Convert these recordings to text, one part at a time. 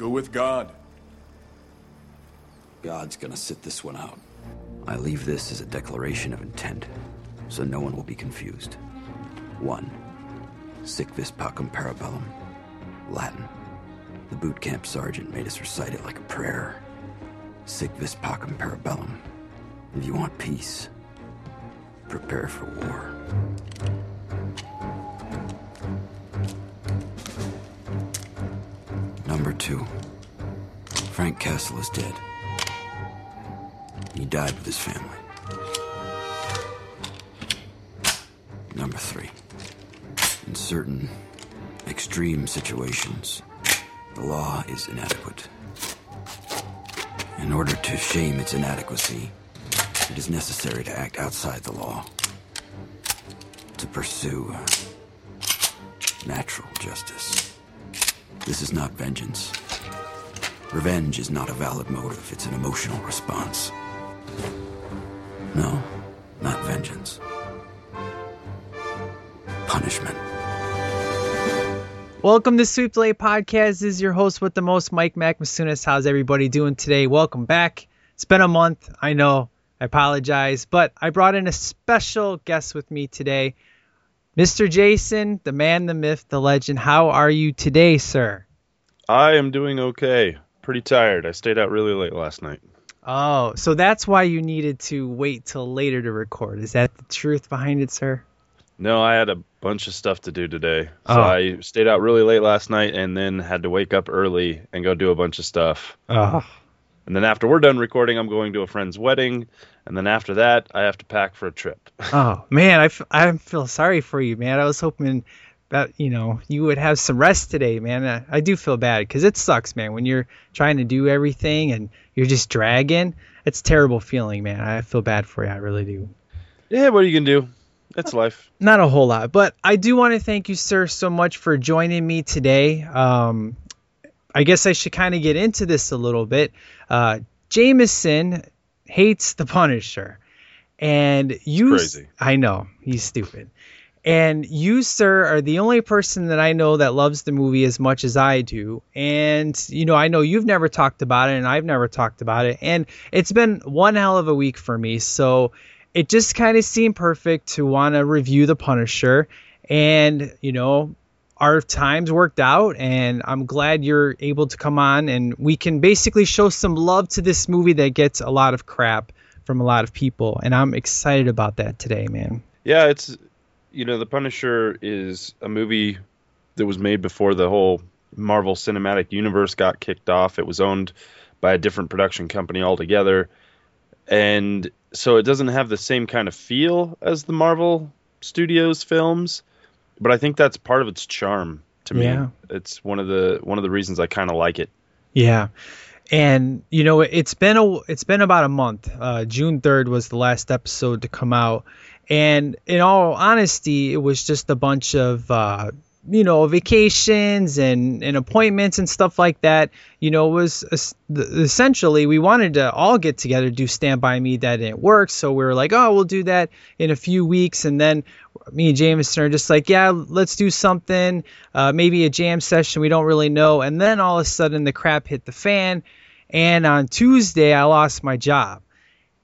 Go with God. God's gonna sit this one out. I leave this as a declaration of intent, so no one will be confused. One, sic vis pacem parabellum, Latin. The boot camp sergeant made us recite it like a prayer. Sic vis pacem parabellum. If you want peace, prepare for war. Two, Frank Castle is dead. He died with his family. Number three, in certain extreme situations, the law is inadequate. In order to shame its inadequacy, it is necessary to act outside the law. To pursue natural justice. This is not vengeance. Revenge is not a valid motive, it's an emotional response. No, not vengeance. Punishment. Welcome to Sweep Delay Podcast. This is your host with the most, Mike Macmasunas. How's everybody doing today? Welcome back. It's been a month. I know. I apologize, but I brought in a special guest with me today, Mr. Jason, the man, the myth, the legend. How are you today, sir? I am doing okay. Pretty tired. I stayed out really late last night. Oh, so that's why you needed to wait till later to record. Is that the truth behind it, sir? No, I had a bunch of stuff to do today. So Oh. I stayed out really late last night and then had to wake up early and go do a bunch of stuff. Oh, And then after we're done recording, I'm going to a friend's wedding. And then after that, I have to pack for a trip. oh man, I, f- I feel sorry for you, man. I was hoping that you know you would have some rest today, man. I, I do feel bad because it sucks, man. When you're trying to do everything and you're just dragging, it's a terrible feeling, man. I feel bad for you. I really do. yeah, what are you to do? It's life. Not a whole lot, but I do want to thank you, sir, so much for joining me today. Um, I guess I should kind of get into this a little bit. Uh, Jameson hates the Punisher, and you. crazy. I know he's stupid, and you, sir, are the only person that I know that loves the movie as much as I do. And you know, I know you've never talked about it, and I've never talked about it, and it's been one hell of a week for me. So it just kind of seemed perfect to want to review the Punisher, and you know, our times worked out and I'm glad you're able to come on and we can basically show some love to this movie that gets a lot of crap from a lot of people and I'm excited about that today, man. Yeah, it's, you know, The Punisher is a movie that was made before the whole Marvel Cinematic Universe got kicked off. It was owned by a different production company altogether. And so it doesn't have the same kind of feel as the Marvel Studios films, but I think that's part of its charm to me. Yeah. It's one of the one of the reasons I kind of like it. Yeah. And you know it's been a it's been about a month. Uh, June 3rd was the last episode to come out. And in all honesty, it was just a bunch of uh, you know vacations and, and appointments and stuff like that. You know was es- essentially we wanted to all get together do stand by me that didn't work. So we were like oh we'll do that in a few weeks. And then me and jameson are just like yeah let's do something uh, maybe a jam session we don't really know. And then all of a sudden the crap hit the fan. And on tuesday i lost my job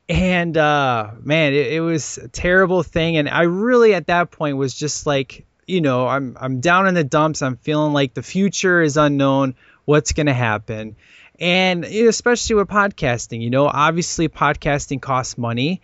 and uh man it, it was a terrible thing. And i really at that point was just like you know i'm i'm down in the dumps. I'm feeling like the future is unknown. What's going to happen? And especially with podcasting you know obviously podcasting costs money.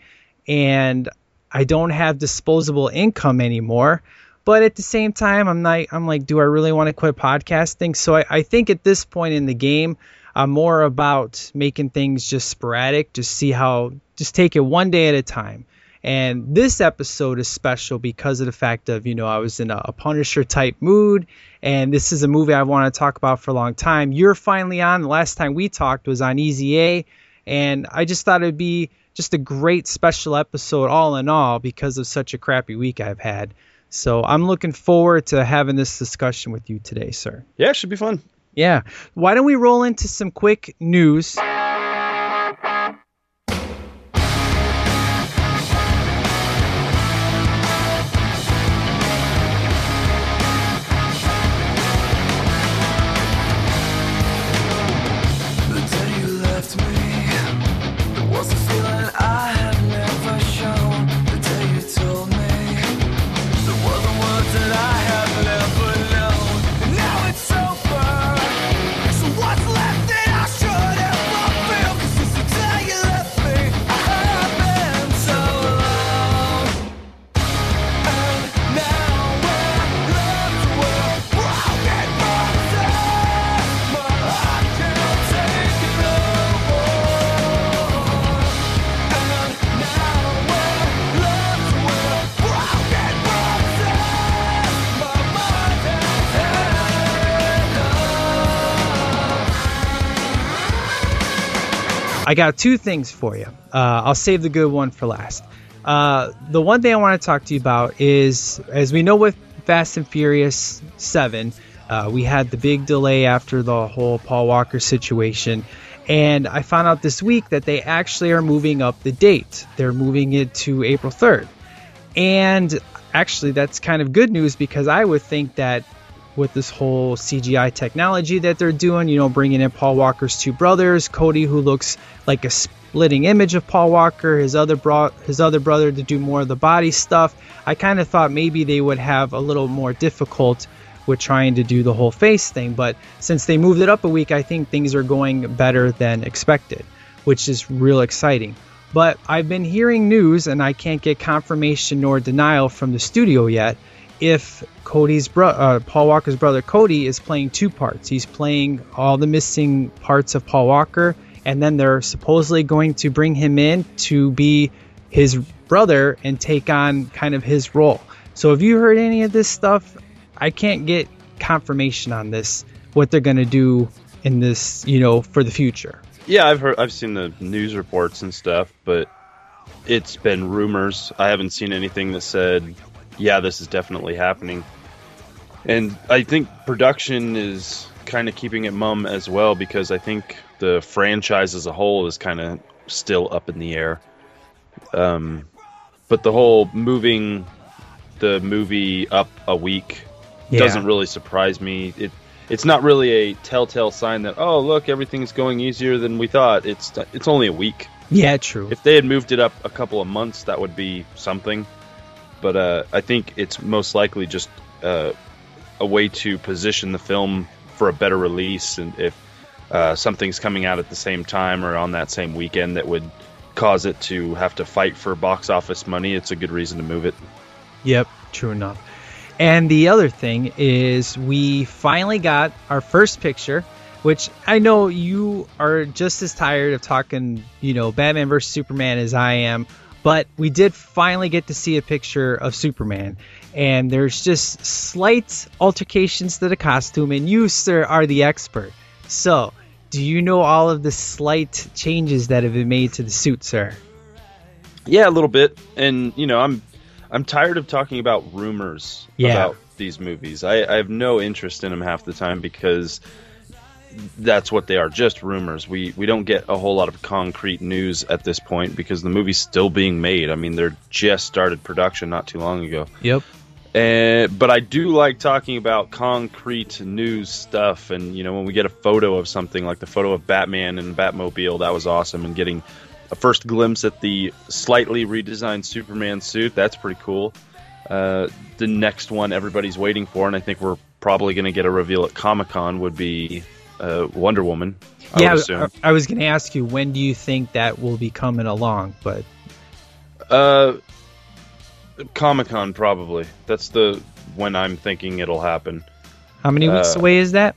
And i don't have disposable income anymore. But at the same time i'm not i'm like do i really want to quit podcasting? So I, I think at this point in the game i'm more about making things just sporadic just see how just take it one day at a time and this episode is special because of the fact of, you know, I was in a, a Punisher type mood, and this is a movie I want to talk about for a long time. You're finally on. The last time we talked was on Easy A, and I just thought it'd be just a great special episode all in all because of such a crappy week I've had. So I'm looking forward to having this discussion with you today, sir. Yeah, it should be fun. Yeah. Why don't we roll into some quick news? I got two things for you. Uh, I'll save the good one for last. Uh, the one thing I want to talk to you about is, as we know with Fast and Furious 7, uh, we had the big delay after the whole Paul Walker situation. And I found out this week that they actually are moving up the date. They're moving it to April 3rd. And actually, that's kind of good news because I would think that with this whole CGI technology that they're doing, you know, bringing in Paul Walker's two brothers, Cody, who looks like a splitting image of Paul Walker, his other bro- his other brother to do more of the body stuff. I kind of thought maybe they would have a little more difficult with trying to do the whole face thing, but since they moved it up a week, I think things are going better than expected, which is real exciting. But I've been hearing news, and I can't get confirmation nor denial from the studio yet if Cody's bro- uh, Paul Walker's brother Cody is playing two parts. He's playing all the missing parts of Paul Walker, and then they're supposedly going to bring him in to be his brother and take on kind of his role. So, have you heard any of this stuff? I can't get confirmation on this, what they're going to do in this, you know, for the future. Yeah, I've heard, I've seen the news reports and stuff, but it's been rumors. I haven't seen anything that said yeah, this is definitely happening. And I think production is kind of keeping it mum as well because I think the franchise as a whole is kind of still up in the air. Um, but the whole moving the movie up a week yeah. doesn't really surprise me. It it's not really a telltale sign that oh look everything's going easier than we thought. It's it's only a week. Yeah, true. If they had moved it up a couple of months, that would be something but uh, I think it's most likely just uh, a way to position the film for a better release. And if uh, something's coming out at the same time or on that same weekend that would cause it to have to fight for box office money, it's a good reason to move it. Yep, true enough. And the other thing is, we finally got our first picture, which I know you are just as tired of talking, you know, Batman versus Superman as I am but we did finally get to see a picture of Superman, and there's just slight altercations to the costume, and you, sir, are the expert. So, do you know all of the slight changes that have been made to the suit, sir? Yeah, a little bit. And you know, I'm I'm tired of talking about rumors yeah. about these movies. I, I have no interest in them half the time because that's what they are just rumors. We we don't get a whole lot of concrete news at this point because the movie's still being made. I mean they're just started production not too long ago. Yep. And but i do like talking about concrete news stuff and you know when we get a photo of something like the photo of batman and batmobile that was awesome and getting a first glimpse at the slightly redesigned superman suit that's pretty cool. Uh, the next one everybody's waiting for and i think we're probably going to get a reveal at comic-con would be uh, Wonder Woman. I yeah, I, I, was going to ask you when do you think that will be coming along, but uh, Comic Con probably. That's the when I'm thinking it'll happen. How many weeks uh, away is that?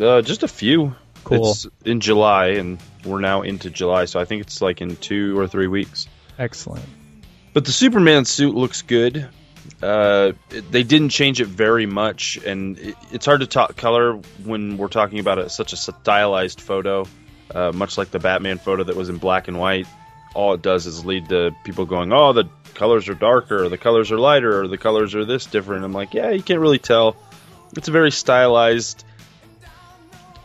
Uh, just a few. Cool. It's in July, and we're now into July, so I think it's like in two or three weeks. Excellent. But the Superman suit looks good. Uh, they didn't change it very much, and it, it's hard to talk color when we're talking about a, such a stylized photo, uh, much like the Batman photo that was in black and white. All it does is lead to people going, "Oh, the colors are darker, or the colors are lighter, or the colors are this different." I'm like, yeah, you can't really tell. It's a very stylized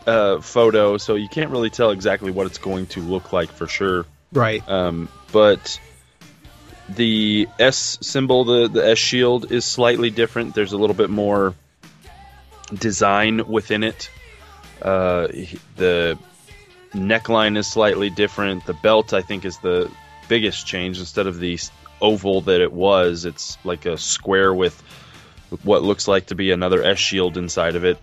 uh, photo, so you can't really tell exactly what it's going to look like for sure. Right. Um, but the S symbol, the, the S shield, is slightly different. There's a little bit more design within it. Uh, the neckline is slightly different. The belt, I think, is the biggest change. Instead of the oval that it was, it's like a square with what looks like to be another S shield inside of it.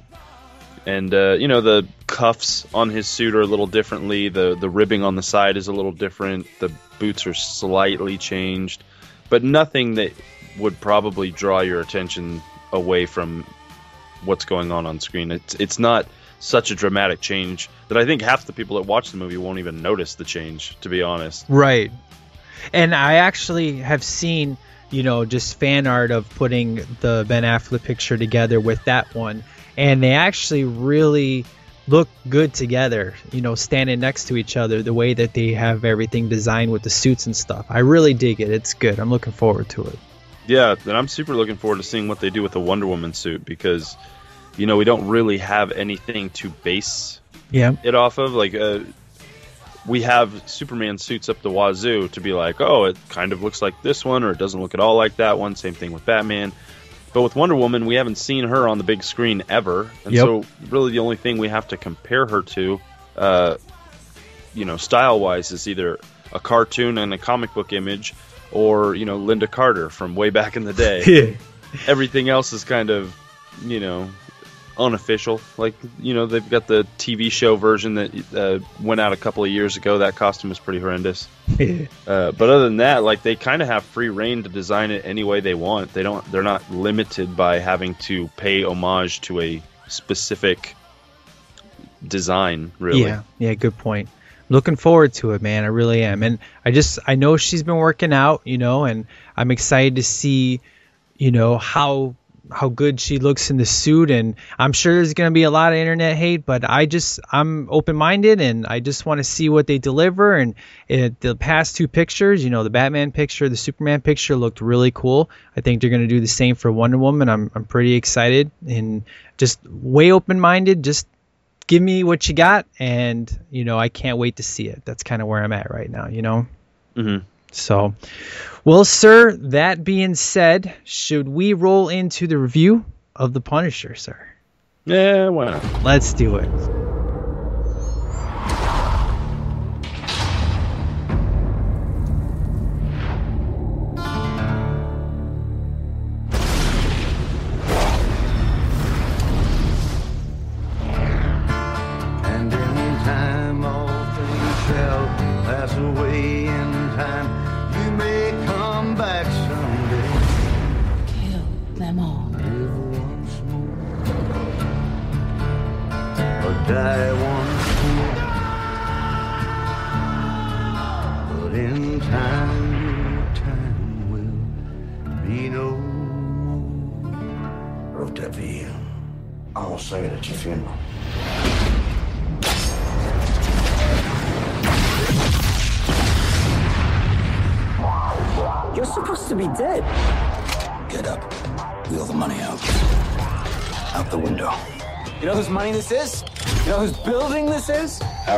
And uh, you know the cuffs on his suit are a little differently. The the ribbing on the side is a little different. The boots are slightly changed, but nothing that would probably draw your attention away from what's going on on screen. It's it's not such a dramatic change that I think half the people that watch the movie won't even notice the change. To be honest, right. And I actually have seen, you know, just fan art of putting the Ben Affleck picture together with that one, and they actually really look good together, you know, standing next to each other, the way that they have everything designed with the suits and stuff. I really dig it. It's good. I'm looking forward to it. Yeah, and I'm super looking forward to seeing what they do with the Wonder Woman suit because, you know, we don't really have anything to base Yeah. it off of. Like, uh, we have Superman suits up the wazoo to be like, oh, it kind of looks like this one, or it doesn't look at all like that one. Same thing with Batman. But with Wonder Woman, we haven't seen her on the big screen ever, and Yep. so really the only thing we have to compare her to, uh, you know, style wise, is either a cartoon and a comic book image, or you know, Lynda Carter from way back in the day. Everything else is kind of, you know, unofficial. Like you know, they've got the TV show version that uh, went out a couple of years ago. That costume was pretty horrendous. Uh, but other than that, like they kind of have free rein to design it any way they want. They don't. They're not limited by having to pay homage to a specific design. Really. Yeah, yeah, good point. Looking forward to it, man. I really am, and I just I know she's been working out, you know, and I'm excited to see, you know, how how good she looks in the suit, and I'm sure there's gonna be a lot of internet hate, but I just I'm open minded, and I just want to see what they deliver. And it, the past two pictures, you know, the Batman picture, the Superman picture looked really cool. I think they're gonna do the same for Wonder Woman. I'm I'm pretty excited and just way open minded. Just give me what you got and you know i can't wait to see it that's kind of where i'm at right now you know hmm so well sir that being said should we roll into the review of the punisher sir Yeah. Why not? let's do it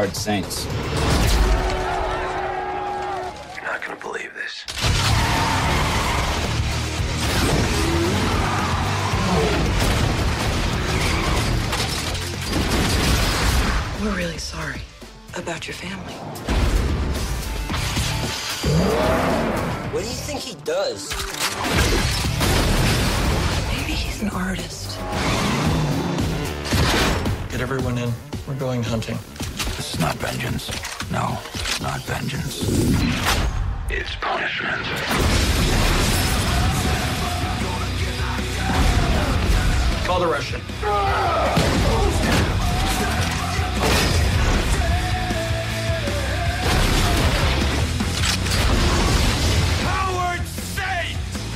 is? Howard Saints. You're not gonna believe this. We're really sorry about your family. What do you think he does? Maybe he's an artist. Get everyone in. We're going hunting. This is not vengeance. No, it's not vengeance. It's punishment. Call the Russian.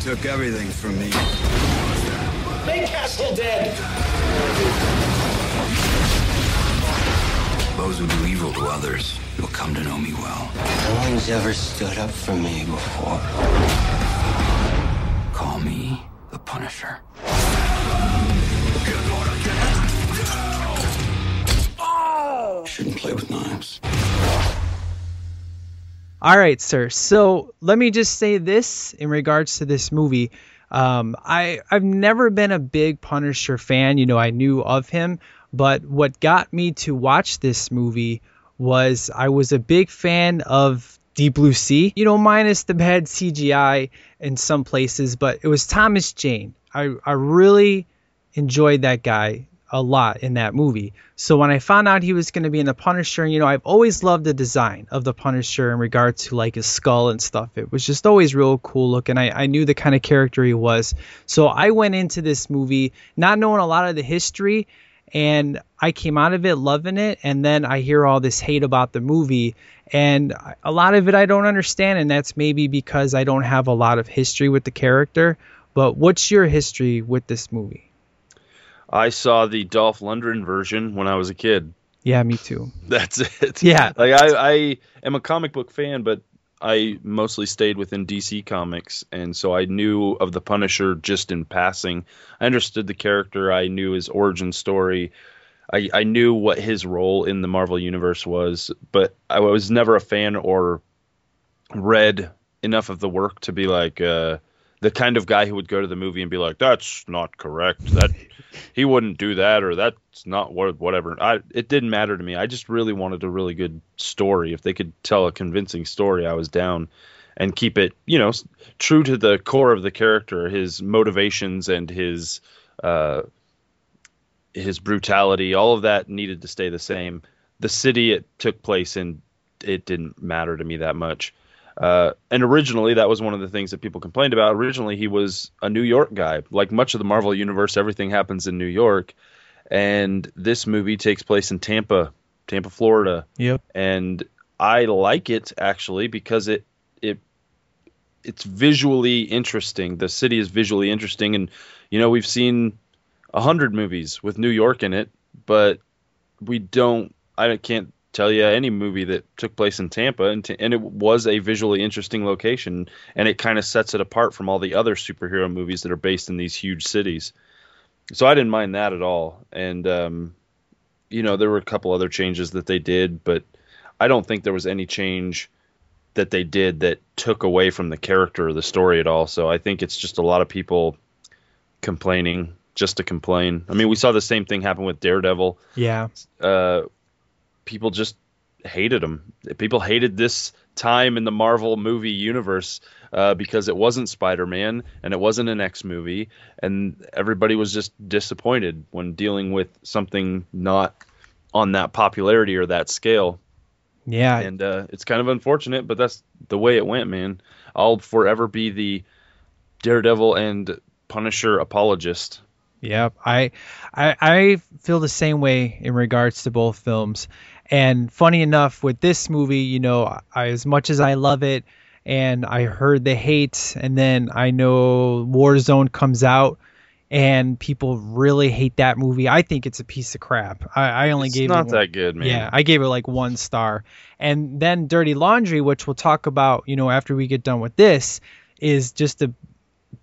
Took everything from me. Castle dead. Those who do evil to others will come to know me well. No one's ever stood up for me before. Call me the Punisher. Shouldn't play with knives. All right, sir. So let me just say this in regards to this movie. Um, I I've never been a big Punisher fan. You know, I knew of him, but what got me to watch this movie was I was a big fan of Deep Blue Sea. You know, minus the bad CGI in some places, but it was Thomas Jane. I I really enjoyed that guy a lot in that movie. So when I found out he was going to be in the Punisher, you know, I've always loved the design of the Punisher in regard to like his skull and stuff. It was just always real cool looking. I, I knew the kind of character he was. So I went into this movie not knowing a lot of the history and I came out of it loving it and then I hear all this hate about the movie and a lot of it I don't understand and that's maybe because I don't have a lot of history with the character. But what's your history with this movie? I saw the Dolph Lundgren version when I was a kid. Yeah, me too. That's it. Yeah. Like I, I am a comic book fan, but I mostly stayed within DC comics, and so I knew of the Punisher just in passing. I understood the character. I knew his origin story. I, I knew what his role in the Marvel universe was, but I was never a fan or read enough of the work to be like uh, the kind of guy who would go to the movie and be like, "That's not correct. That he wouldn't do that, or that's not what whatever." I it didn't matter to me. I just really wanted a really good story. If they could tell a convincing story, I was down, and keep it, you know, true to the core of the character, his motivations and his uh, his brutality. All of that needed to stay the same. The city it took place in, it didn't matter to me that much. Uh, and originally, that was one of the things that people complained about. Originally, he was a New York guy. Like much of the Marvel universe, everything happens in New York. And this movie takes place in Tampa, Tampa, Florida. Yep. And I like it actually because it it it's visually interesting. The city is visually interesting, and you know we've seen a hundred movies with New York in it, but we don't. I can't tell you any movie that took place in Tampa, and, t- and it was a visually interesting location, and it kind of sets it apart from all the other superhero movies that are based in these huge cities. So I didn't mind that at all, and um, you know there were a couple other changes that they did, but I don't think there was any change that they did that took away from the character or the story at all. So I think it's just a lot of people complaining just to complain. I mean, we saw the same thing happen with Daredevil Yeah. uh, people just hated him. People hated this time in the Marvel movie universe uh, because it wasn't Spider Man and it wasn't an X movie, and everybody was just disappointed when dealing with something not on that popularity or that scale. Yeah. And uh, it's kind of unfortunate, but that's the way it went, man. I'll forever be the Daredevil and Punisher apologist. Yep. I, I I feel the same way in regards to both films. And funny enough, with this movie, you know, I, as much as I love it, and I heard the hate, and then I know Warzone comes out, and people really hate that movie. I think it's a piece of crap. I, I only It's gave not it not that good, man. Yeah, I gave it like one star. And then Dirty Laundry, which we'll talk about, you know, after we get done with this, is just a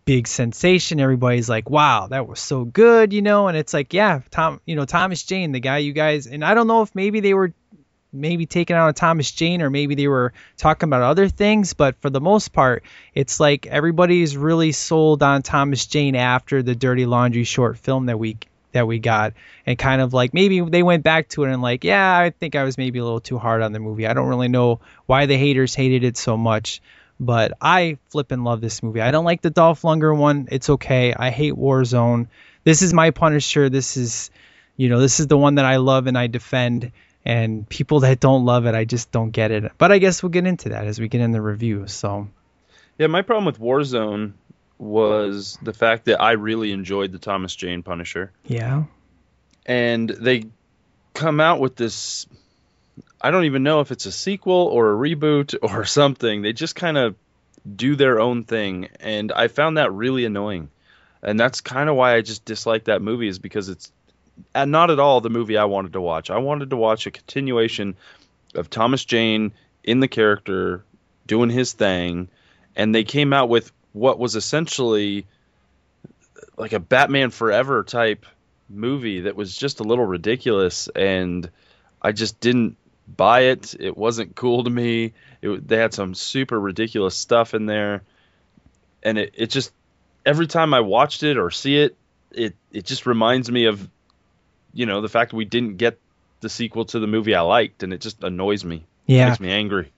big sensation. Everybody's like, "Wow, that was so good," you know, and it's like, yeah, Tom, you know, Thomas Jane, the guy you guys, and I don't know if maybe they were maybe taking out a Thomas Jane or maybe they were talking about other things, but for the most part, it's like everybody's really sold on Thomas Jane after the Dirty Laundry short film that we that we got and kind of like maybe they went back to it and like, yeah, I think I was maybe a little too hard on the movie. I don't really know why the haters hated it so much. But I flip and love this movie. I don't like the Dolph Lundgren one. It's okay. I hate Warzone. This is my Punisher. This is, you know, this is the one that I love and I defend. And people that don't love it, I just don't get it. But I guess we'll get into that as we get in the review. So Yeah, my problem with Warzone was the fact that I really enjoyed the Thomas Jane Punisher. yeah, And they come out with this I don't even know if it's a sequel or a reboot or something. They just kind of do their own thing and I found that really annoying. And that's kind of why I just dislike that movie is because it's uh, not at all the movie I wanted to watch. I wanted to watch a continuation of Thomas Jane in the character doing his thing and they came out with what was essentially like a Batman Forever type movie that was just a little ridiculous and I just didn't buy it. It wasn't cool to me. It, they had some super ridiculous stuff in there and it, it just every time I watched it or see it it it just reminds me of you know the fact we didn't get the sequel to the movie I liked and it just annoys me. Yeah. Makes me angry.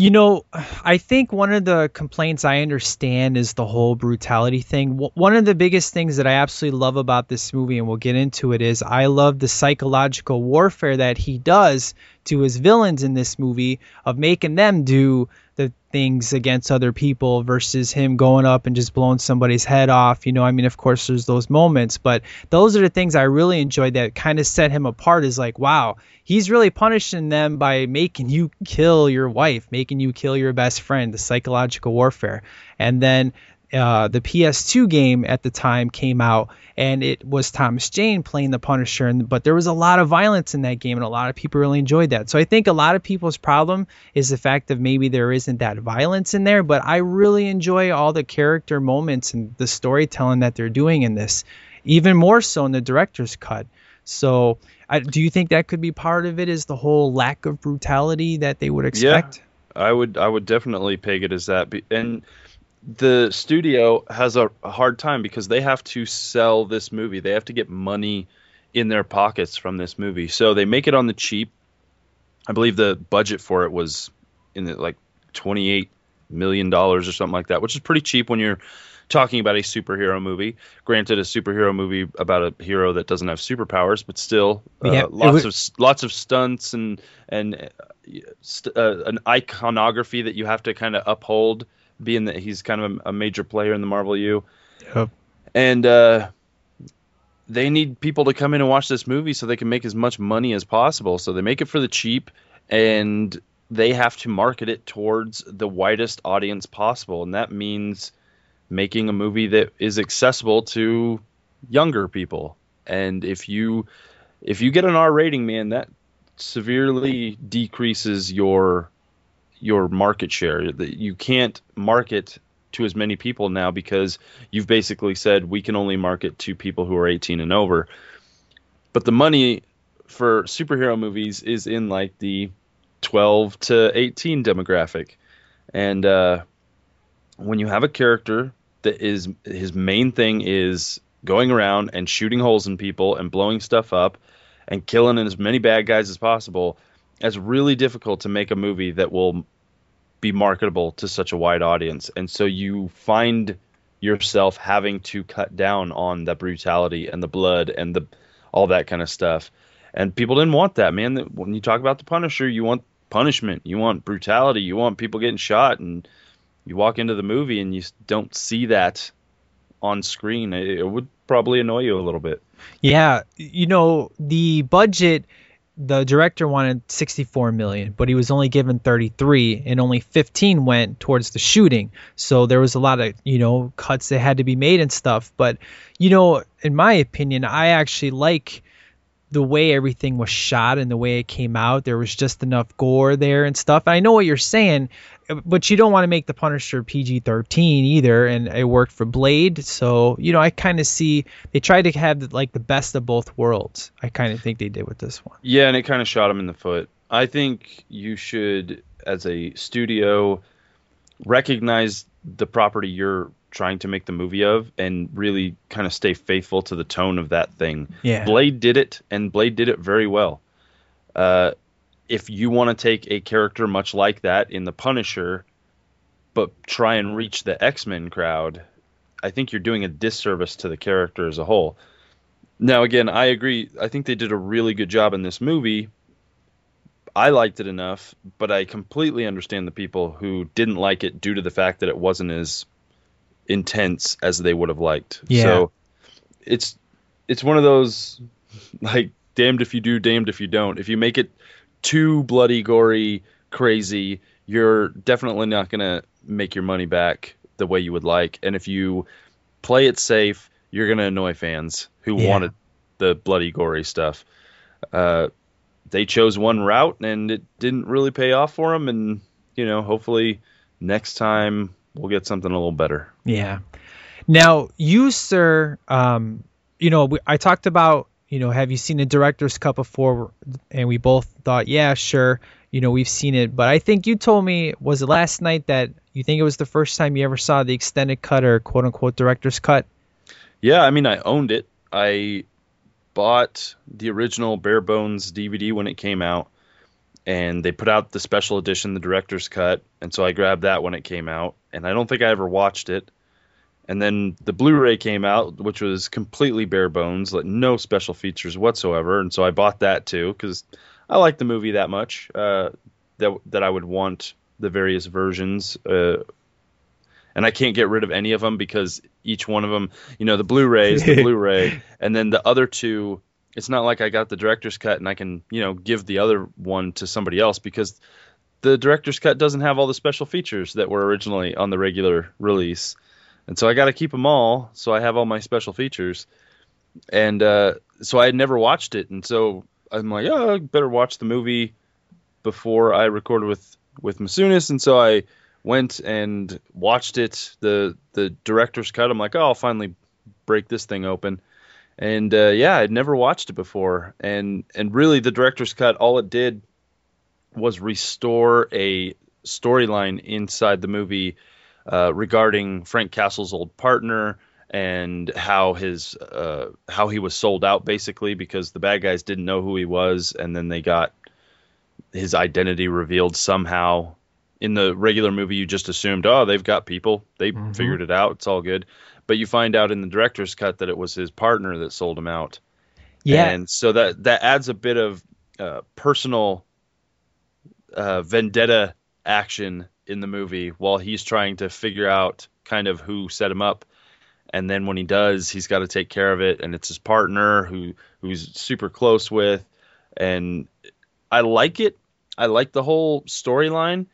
You know, I think one of the complaints I understand is the whole brutality thing. One of the biggest things that I absolutely love about this movie, and we'll get into it, is I love the psychological warfare that he does to his villains in this movie of making them do the things against other people versus him going up and just blowing somebody's head off. You know, I mean, of course, there's those moments, but those are the things I really enjoyed that kind of set him apart. Is like, wow, he's really punishing them by making you kill your wife, making you kill your best friend, the psychological warfare. And then uh, the PS2 game at the time came out, and it was Thomas Jane playing the Punisher, and, but there was a lot of violence in that game, and a lot of people really enjoyed that. So I think a lot of people's problem is the fact that maybe there isn't that violence in there, but I really enjoy all the character moments and the storytelling that they're doing in this, even more so in the director's cut. So, I, do you think that could be part of it? Is the whole lack of brutality that they would expect? Yeah, I would. I would definitely peg it as that. And the studio has a, a hard time because they have to sell this movie. They have to get money in their pockets from this movie. So they make it on the cheap. I believe the budget for it was in the like 28 million dollars or something like that, which is pretty cheap when you're talking about a superhero movie. Granted, a superhero movie about a hero that doesn't have superpowers, but still, uh, yeah, lots was... of lots of stunts and and uh, st- uh, an iconography that you have to kind of uphold being that he's kind of a, a major player in the Marvel U. Yep. And uh, they need people to come in and watch this movie so they can make as much money as possible. So they make it for the cheap, and they have to market it towards the widest audience possible, and that means making a movie that is accessible to younger people. And if you if you get an R rating, man, that severely decreases your your market share. That you can't market to as many people now because you've basically said we can only market to people who are 18 and over. But the money for superhero movies is in like the 12 to 18 demographic. And uh, when you have a character that is his main thing is going around and shooting holes in people and blowing stuff up and killing as many bad guys as possible, it's really difficult to make a movie that will be marketable to such a wide audience. And so you find yourself having to cut down on the brutality and the blood and the all that kind of stuff. And people didn't want that, man. When you talk about the Punisher, you want punishment, you want brutality, you want people getting shot and you walk into the movie and you don't see that on screen. It, it would probably annoy you a little bit. Yeah, you know, the budget the director wanted 64 million, but he was only given 33 and only 15 went towards the shooting. So there was a lot of, you know, cuts that had to be made and stuff, but you know, in my opinion, I actually like the way everything was shot and the way it came out. There was just enough gore there and stuff. I know what you're saying but you don't want to make the Punisher PG 13 either, and it worked for Blade. So you know, I kind of see they tried to have like the best of both worlds. I kind of think they did with this one. Yeah, and it kind of shot him in the foot. I think you should, as a studio, recognize the property you're trying to make the movie of and really kind of stay faithful to the tone of that thing. Yeah. Blade did it, and Blade did it very well. Uh, if you want to take a character much like that in the Punisher, but try and reach the X Men crowd, I think you're doing a disservice to the character as a whole. Now, again, I agree. I think they did a really good job in this movie. I liked it enough, but I completely understand the people who didn't like it due to the fact that it wasn't as intense as they would have liked. Yeah. So it's it's one of those like damned if you do, damned if you don't. If you make it too bloody, gory, crazy, you're definitely not going to make your money back the way you would like. And if you play it safe, you're going to annoy fans who yeah. wanted the bloody, gory stuff. Uh, they chose one route and it didn't really pay off for them. And, you know, hopefully next time we'll get something a little better. Yeah. Now, you, sir, um, you know, I talked about you know, have you seen the director's cut before? And we both thought, yeah, sure. You know, we've seen it. But I think you told me, was it last night that you think it was the first time you ever saw the extended cut or quote unquote director's cut? Yeah, I mean, I owned it. I bought the original bare bones DVD when it came out. And they put out the special edition, the director's cut. And so I grabbed that when it came out. And I don't think I ever watched it and then the Blu-ray came out, which was completely bare bones, like no special features whatsoever. And so I bought that too because I like the movie that much uh, that that I would want the various versions. Uh, and I can't get rid of any of them because each one of them, you know, the Blu-rays, the Blu-ray, and then the other two. It's not like I got the director's cut and I can, you know, give the other one to somebody else because the director's cut doesn't have all the special features that were originally on the regular release. and so I got to keep them all. So I have all my special features, and uh, so I had never watched it, and so I'm like, oh, I better watch the movie before I recorded with with Masunis, and so I went and watched it the the director's cut. I'm like, oh, I'll finally break this thing open. And uh, yeah, I'd never watched it before, and and really the director's cut, all it did was restore a storyline inside the movie uh, regarding Frank Castle's old partner and how his uh, how he was sold out basically because the bad guys didn't know who he was, and then they got his identity revealed somehow. In the regular movie, you just assumed, oh, they've got people, they mm-hmm. figured it out, it's all good. But you find out in the director's cut that it was his partner that sold him out. Yeah, and so that that adds a bit of uh, personal uh, vendetta action in the movie while he's trying to figure out kind of who set him up and then when he does he's got to take care of it and it's his partner who who's super close with and I like it I like the whole storyline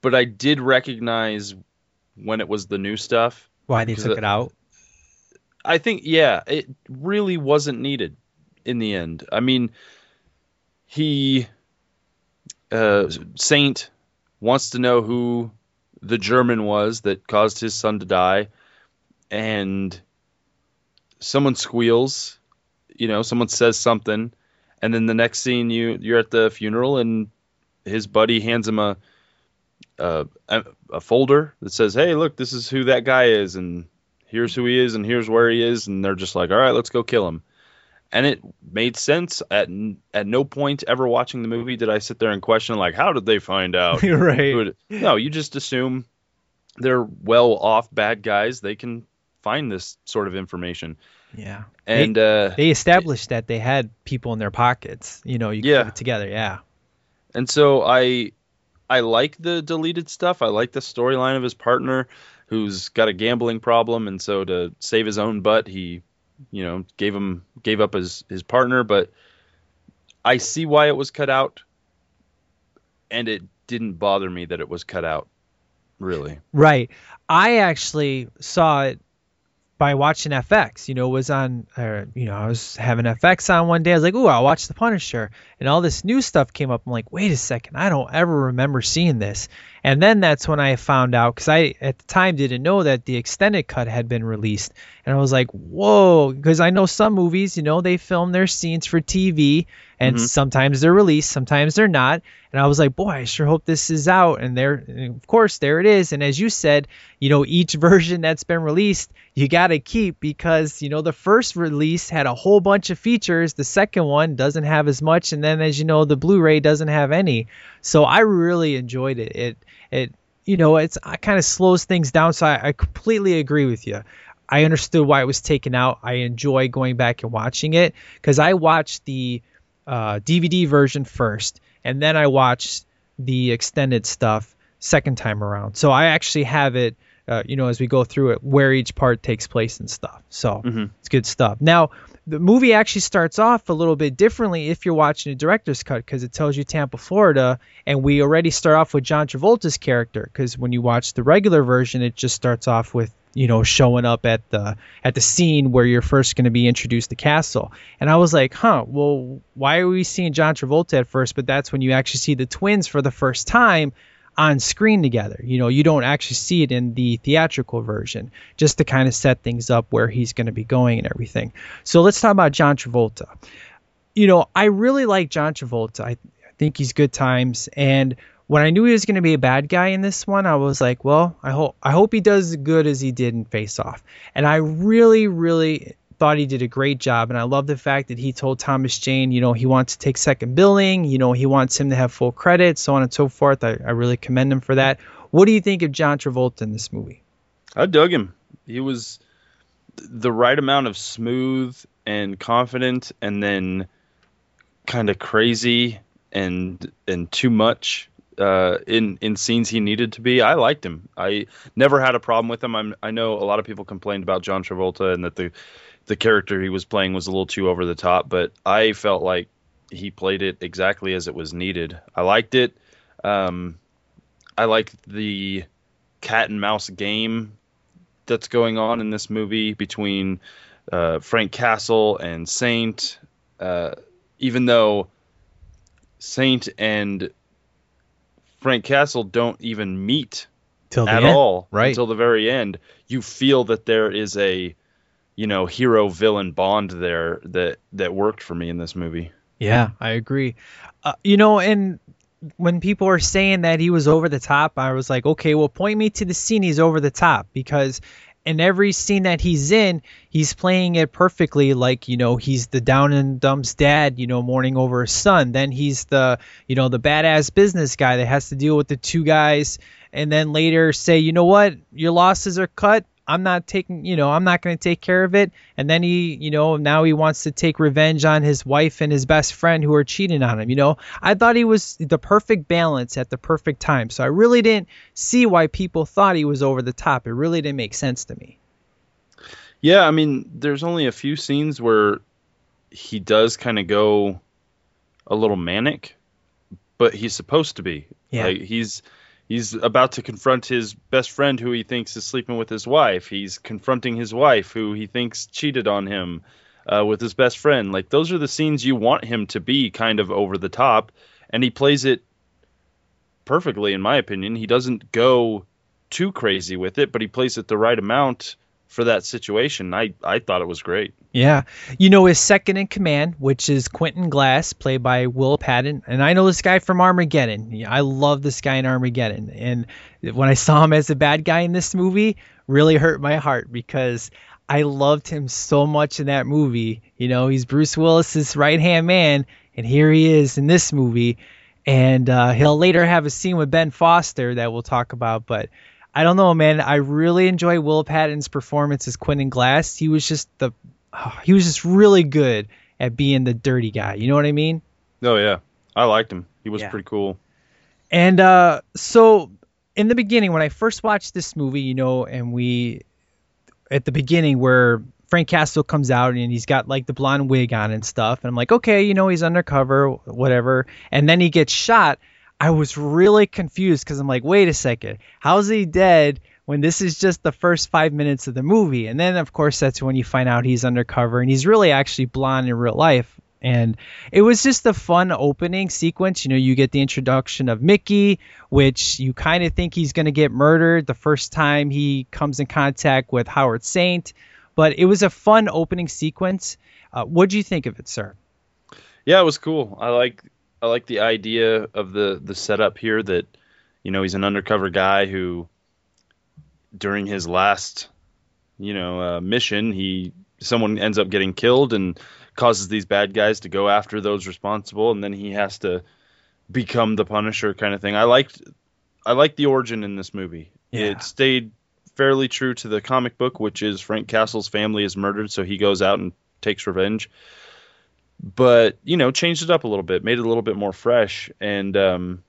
but I did recognize when it was the new stuff. Why they took it out? I think yeah it really wasn't needed in the end. I mean he uh, Saint wants to know who the German was that caused his son to die, and someone squeals, you know, someone says something, and then the next scene you you're at the funeral and his buddy hands him a a, a folder that says, "Hey, look, this is who that guy is, and here's who he is, and here's where he is," and they're just like, "All right, let's go kill him." and it made sense at at no point ever watching the movie did I sit there and question like how did they find out? Right. No you just assume they're well off bad guys they can find this sort of information. Yeah. And they, uh, they established that they had people in their pockets you know you yeah. put it together yeah. And so I I like the deleted stuff I like the storyline of his partner who's got a gambling problem and so to save his own butt he you know, gave him gave up his his partner, but I see why it was cut out, and it didn't bother me that it was cut out. Really, right? I actually saw it by watching FX. You know, was on, uh, you know, I was having FX on one day. I was like, "Ooh, I'll watch The Punisher," and all this new stuff came up. I'm like, "Wait a second, I don't ever remember seeing this." And then that's when I found out because I at the time didn't know that the extended cut had been released, and I was like, "Whoa!" Because I know some movies, you know, they film their scenes for TV, and mm-hmm. sometimes they're released, sometimes they're not. And I was like, "Boy, I sure hope this is out." And there, and of course, there it is. And as you said, you know, each version that's been released, you got to keep because you know the first release had a whole bunch of features, the second one doesn't have as much, and then as you know, the Blu-ray doesn't have any. So I really enjoyed it. It it you know it's it kind of slows things down. So I, I completely agree with you. I understood why it was taken out. I enjoy going back and watching it because I watched the uh, DVD version first, and then I watched the extended stuff second time around. So I actually have it, uh, you know, as we go through it, where each part takes place and stuff. So mm-hmm. it's good stuff. Now, the movie actually starts off a little bit differently if you're watching a director's cut because it tells you Tampa, Florida, and we already start off with John Travolta's character because when you watch the regular version, it just starts off with you know showing up at the at the scene where you're first going to be introduced to Castle, and I was like, huh, well, why are we seeing John Travolta at first? But that's when you actually see the twins for the first time on screen together. You know, you don't actually see it in the theatrical version, just to kind of set things up where he's going to be going and everything. So let's talk about John Travolta. You know, I really like John Travolta. I, I think he's good times. And when I knew he was going to be a bad guy in this one, I was like, well, I hope I hope he does as good as he did in Face Off. And I really, really thought he did a great job. And I love the fact that he told Thomas Jane, you know, he wants to take second billing, you know, he wants him to have full credit, so on and so forth. I, I really commend him for that. What do you think of John Travolta in this movie? I dug him. He was the right amount of smooth and confident and then kind of crazy and and too much uh, in in scenes he needed to be. I liked him. I never had a problem with him. I'm, I know a lot of people complained about John Travolta and that the the character he was playing was a little too over the top, but I felt like he played it exactly as it was needed. I liked it. Um, I liked the cat and mouse game that's going on in this movie between uh, Frank Castle and Saint, uh, even though Saint and Frank Castle don't even meet Till at end. all Right. until the very end. You feel that there is a, you know, hero villain bond there that that worked for me in this movie. Yeah, I agree. Uh, you know, and when people are saying that he was over the top, I was like, okay, well, point me to the scene he's over the top because in every scene that he's in, he's playing it perfectly. Like, you know, he's the down and dumps dad, you know, mourning over his son. Then he's the, you know, the badass business guy that has to deal with the two guys. And then later say, you know what, your losses are cut. I'm not taking, you know, I'm not going to take care of it. And then he, you know, now he wants to take revenge on his wife and his best friend who are cheating on him. You know, I thought he was the perfect balance at the perfect time. So I really didn't see why people thought he was over the top. It really didn't make sense to me. Yeah, I mean, there's only a few scenes where he does kind of go a little manic, but he's supposed to be. Yeah. Like he's he's about to confront his best friend who he thinks is sleeping with his wife. He's confronting his wife who he thinks cheated on him uh, with his best friend. Like those are the scenes you want him to be kind of over the top, and he plays it perfectly in my opinion. He doesn't go too crazy with it, but he plays it the right amount for that situation. I I thought it was great. Yeah. You know, his second in command, which is Quentin Glass, played by Will Patton. And I know this guy from Armageddon. I love this guy in Armageddon. And when I saw him as a bad guy in this movie, really hurt my heart because I loved him so much in that movie. You know, he's Bruce Willis's right hand man, and here he is in this movie. And uh, he'll later have a scene with Ben Foster that we'll talk about, but I don't know, man. I really enjoy Will Patton's performance as Quentin Glass. He was just the, oh, he was just really good at being the dirty guy. You know what I mean? Oh yeah, I liked him. He was Yeah. pretty cool. And uh, so in the beginning, when I first watched this movie, you know, and we, at the beginning where Frank Castle comes out and he's got like the blonde wig on and stuff, and I'm like, okay, you know, he's undercover, whatever. And then he gets shot. I was really confused because I'm like, wait a second, how's he dead when this is just the first five minutes of the movie? And then, of course, that's when you find out he's undercover and he's really actually blonde in real life. And it was just a fun opening sequence. You know, you get the introduction of Mickey, which you kind of think he's going to get murdered the first time he comes in contact with Howard Saint. But it was a fun opening sequence. Uh, what do you think of it, sir? Yeah, it was cool. I like I like the idea of the the setup here that you know he's an undercover guy who during his last you know uh, mission he someone ends up getting killed and causes these bad guys to go after those responsible and then he has to become the punisher kind of thing. I liked I liked the origin in this movie. Yeah. It stayed fairly true to the comic book which is Frank Castle's family is murdered so he goes out and takes revenge but you know changed it up a little bit made it a little bit more fresh and um,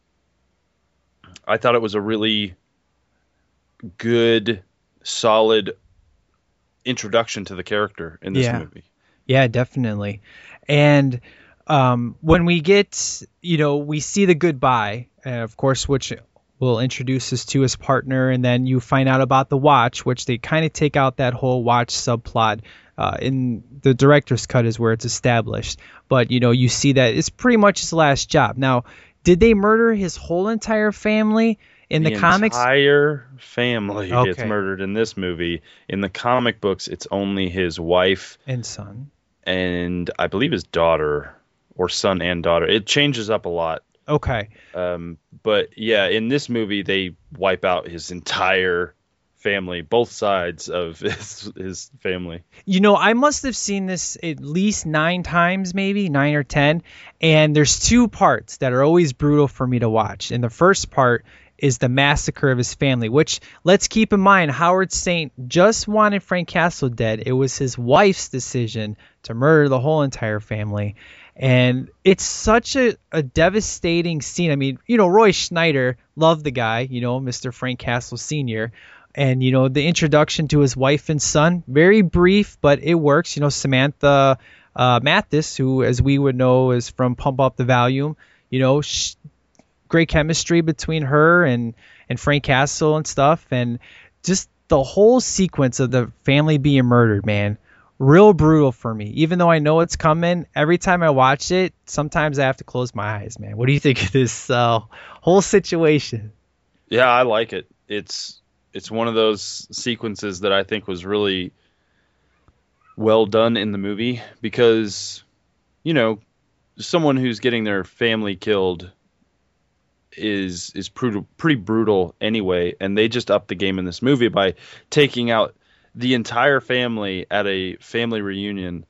i thought it was a really good solid introduction to the character in this Yeah. movie Yeah, definitely. And um, when we get, you know, we see the goodbye, uh, of course, which will introduce us to his partner, and then you find out about the watch, which they kind of take out that whole watch subplot. Uh, in the director's cut is where it's established, but you know, you see that it's pretty much his last job. Now, did they murder his whole entire family in the, comics? entire family gets murdered in this movie in the comic books it's only his wife and son. and i believe his daughter or son and daughter it changes up a lot Okay. Um, but yeah, in this movie, they wipe out his entire family, both sides of his his family. You know, I must have seen this at least nine times, maybe nine or ten. And there's two parts that are always brutal for me to watch. And the first part is the massacre of his family, which let's keep in mind, Howard Saint just wanted Frank Castle dead. It was his wife's decision to murder the whole entire family. And it's such a, a devastating scene. I mean, you know, Roy Scheider loved the guy, you know, Mr. Frank Castle Sr. And, you know, the introduction to his wife and son, very brief, but it works. You know, Samantha uh, Mathis, who, as we would know, is from Pump Up the Volume, you know, great chemistry between her and, and Frank Castle and stuff. And just the whole sequence of the family being murdered, man, real brutal for me. Even though I know it's coming, every time I watch it, sometimes I have to close my eyes, man. What do you think of this uh, whole situation? Yeah, I like it. It's it's one of those sequences that I think was really well done in the movie because you know someone who's getting their family killed is is pretty pretty brutal anyway, and they just upped the game in this movie by taking out the entire family at a family reunion.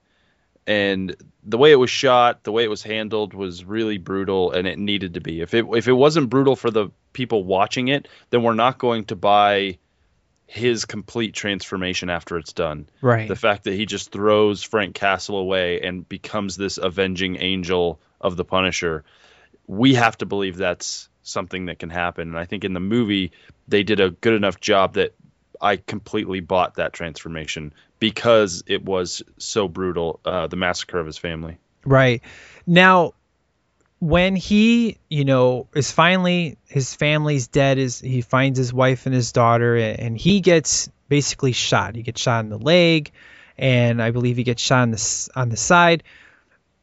And the way it was shot, the way it was handled was really brutal, and it needed to be. If it if it wasn't brutal for the people watching it, then we're not going to buy his complete transformation after it's done. Right. The fact that he just throws Frank Castle away and becomes this avenging angel of the Punisher, we have to believe that's something that can happen. And I think in the movie they did a good enough job that I completely bought that transformation because it was so brutal, uh, the massacre of his family. Right. Now, when he, you know, is finally his family's dead, is he finds his wife and his daughter, and he gets basically shot. He gets shot in the leg, and I believe he gets shot on the on the side.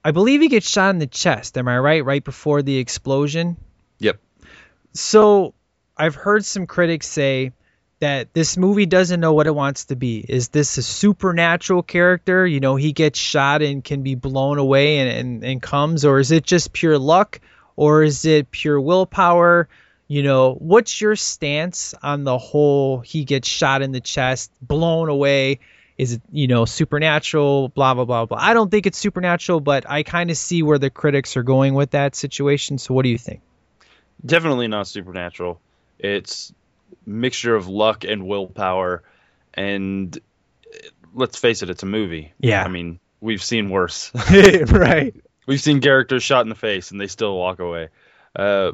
I believe he gets shot in the chest. Am I right? Right before the explosion. Yep. So I've heard some critics say that this movie doesn't know what it wants to be. Is this a supernatural character? You know, he gets shot and can be blown away and, and, and comes, or is it just pure luck? Or is it pure willpower? You know, what's your stance on the whole he gets shot in the chest, blown away? Is it, you know, supernatural, blah, blah, blah, blah. I don't think it's supernatural, but I kind of see where the critics are going with that situation. So what do you think? Definitely not supernatural. It's mixture of luck and willpower and let's face it it's a movie. Yeah. I mean we've seen worse. Right. We've seen characters shot in the face and they still walk away. Uh,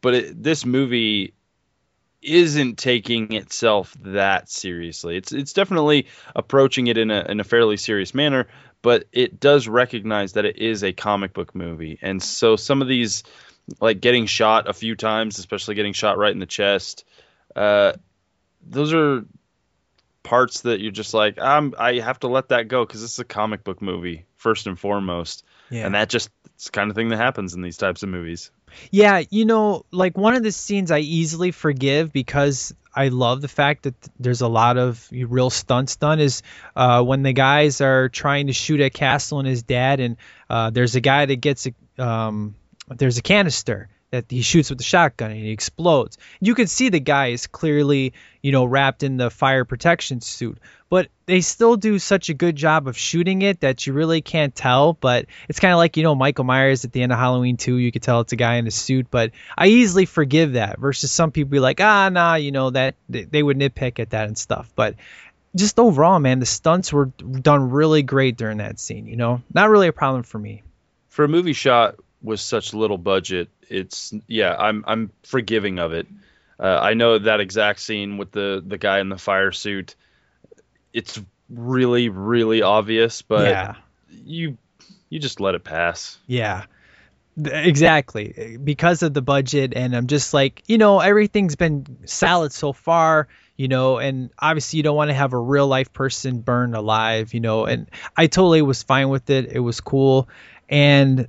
but it, this movie isn't taking itself that seriously. It's it's definitely approaching it in a in a fairly serious manner but it does recognize that it is a comic book movie. And so some of these like getting shot a few times especially getting shot right in the chest uh, those are parts that you're just like, I'm, I have to let that go because this is a comic book movie first and foremost, yeah. and that just it's the kind of thing that happens in these types of movies. Yeah, you know, like one of the scenes I easily forgive because I love the fact that there's a lot of real stunts done is uh, when the guys are trying to shoot at Castle and his dad, and uh, there's a guy that gets a um, there's a canister that he shoots with the shotgun and he explodes. You can see the guy is clearly, you know, wrapped in the fire protection suit, but they still do such a good job of shooting it that you really can't tell. But it's kind of like, you know, Michael Myers at the end of Halloween 2, you could tell it's a guy in a suit, but I easily forgive that versus some people be like, ah, nah, you know, that they would nitpick at that and stuff. But just overall, man, the stunts were done really great during that scene, you know, not really a problem for me. For a movie shot with such little budget, it's yeah, I'm I'm forgiving of it. Uh, I know that exact scene with the the guy in the fire suit. It's really really obvious, but yeah. you you just let it pass. Yeah. Exactly. Because of the budget and I'm just like, you know, everything's been solid so far, you know, and obviously you don't want to have a real life person burned alive, you know, and I totally was fine with it. It was cool. And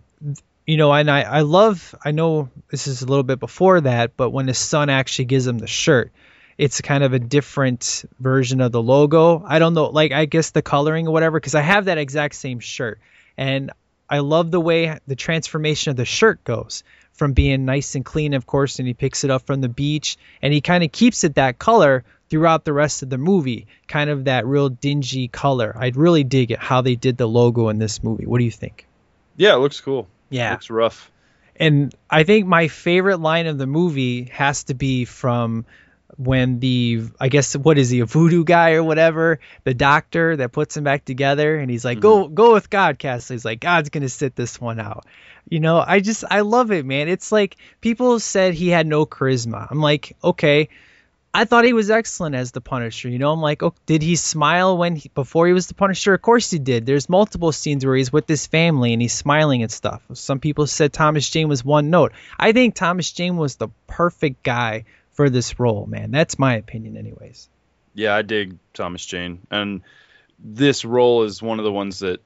you know, and I, I love, I know this is a little bit before that, but when his son actually gives him the shirt, it's kind of a different version of the logo. I don't know, like, I guess the coloring or whatever, because I have that exact same shirt. And I love the way the transformation of the shirt goes from being nice and clean, of course, and he picks it up from the beach and he kind of keeps it that color throughout the rest of the movie, kind of that real dingy color. I'd really dig it how they did the logo in this movie. What do you think? Yeah, it looks cool. Yeah. Looks rough. And I think my favorite line of the movie has to be from when the I guess what is he a voodoo guy or whatever the doctor that puts him back together and he's like mm-hmm. go go with God Castle he's like God's gonna sit this one out you know I just I love it man it's like people said he had no charisma I'm like okay I thought he was excellent as the Punisher. You know, I'm like, oh, did he smile when he, before he was the Punisher? Of course he did. There's multiple scenes where he's with his family and he's smiling and stuff. Some people said Thomas Jane was one note. I think Thomas Jane was the perfect guy for this role, man. That's my opinion, anyways. Yeah, I dig Thomas Jane, and this role is one of the ones that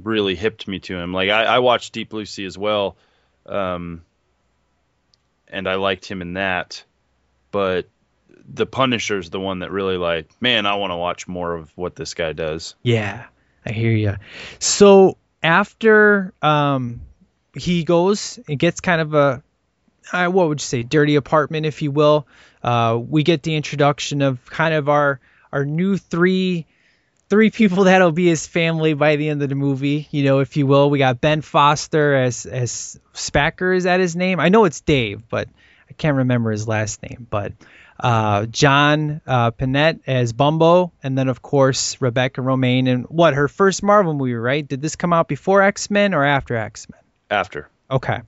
really hipped me to him. Like I, I watched Deep Blue Sea as well, um, and I liked him in that. But the Punisher's the one that really like, man, I want to watch more of what this guy does. Yeah, I hear you. So after um, he goes, it gets kind of a, uh, what would you say, dirty apartment, if you will. Uh, we get the introduction of kind of our our new three three people that'll be his family by the end of the movie, you know, if you will. We got Ben Foster as as Spacker, is that his name? I know it's Dave, but I can't remember his last name. But uh, John uh, Pinette as Bumpo, and then of course Rebecca Romijn, and what her first Marvel movie, right? Did this come out before X Men or after X Men? After. Okay,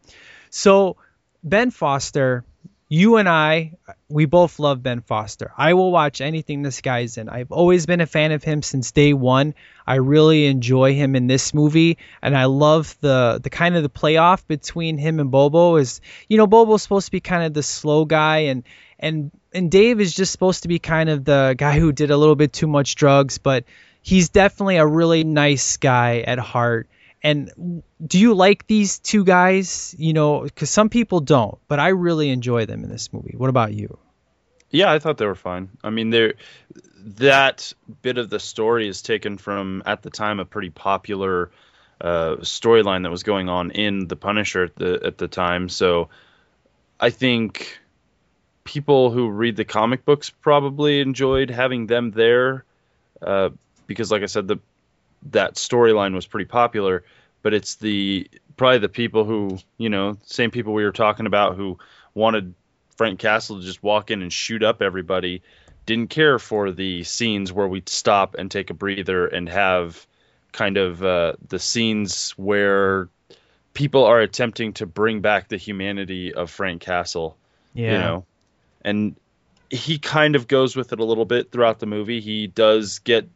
so Ben Foster you and I, we both love Ben Foster. I will watch anything this guy's in. I've always been a fan of him since day one. I really enjoy him in this movie, and I love the the kind of the playoff between him and Bobo. Is you know Bobo's supposed to be kind of the slow guy, and and and Dave is just supposed to be kind of the guy who did a little bit too much drugs, but he's definitely a really nice guy at heart and do you like these two guys? You know, because some people don't, but I really enjoy them in this movie. What about you? Yeah, I thought they were fine. I mean, they're that bit of the story is taken from at the time a pretty popular uh, storyline that was going on in the Punisher at the at the time. So I think people who read the comic books probably enjoyed having them there uh, because, like I said, the that storyline was pretty popular, but it's the probably the people who you know same people we were talking about who wanted Frank Castle to just walk in and shoot up everybody didn't care for the scenes where we'd stop and take a breather and have kind of uh, the scenes where people are attempting to bring back the humanity of Frank Castle. Yeah. You know, and he kind of goes with it a little bit throughout the movie. He does get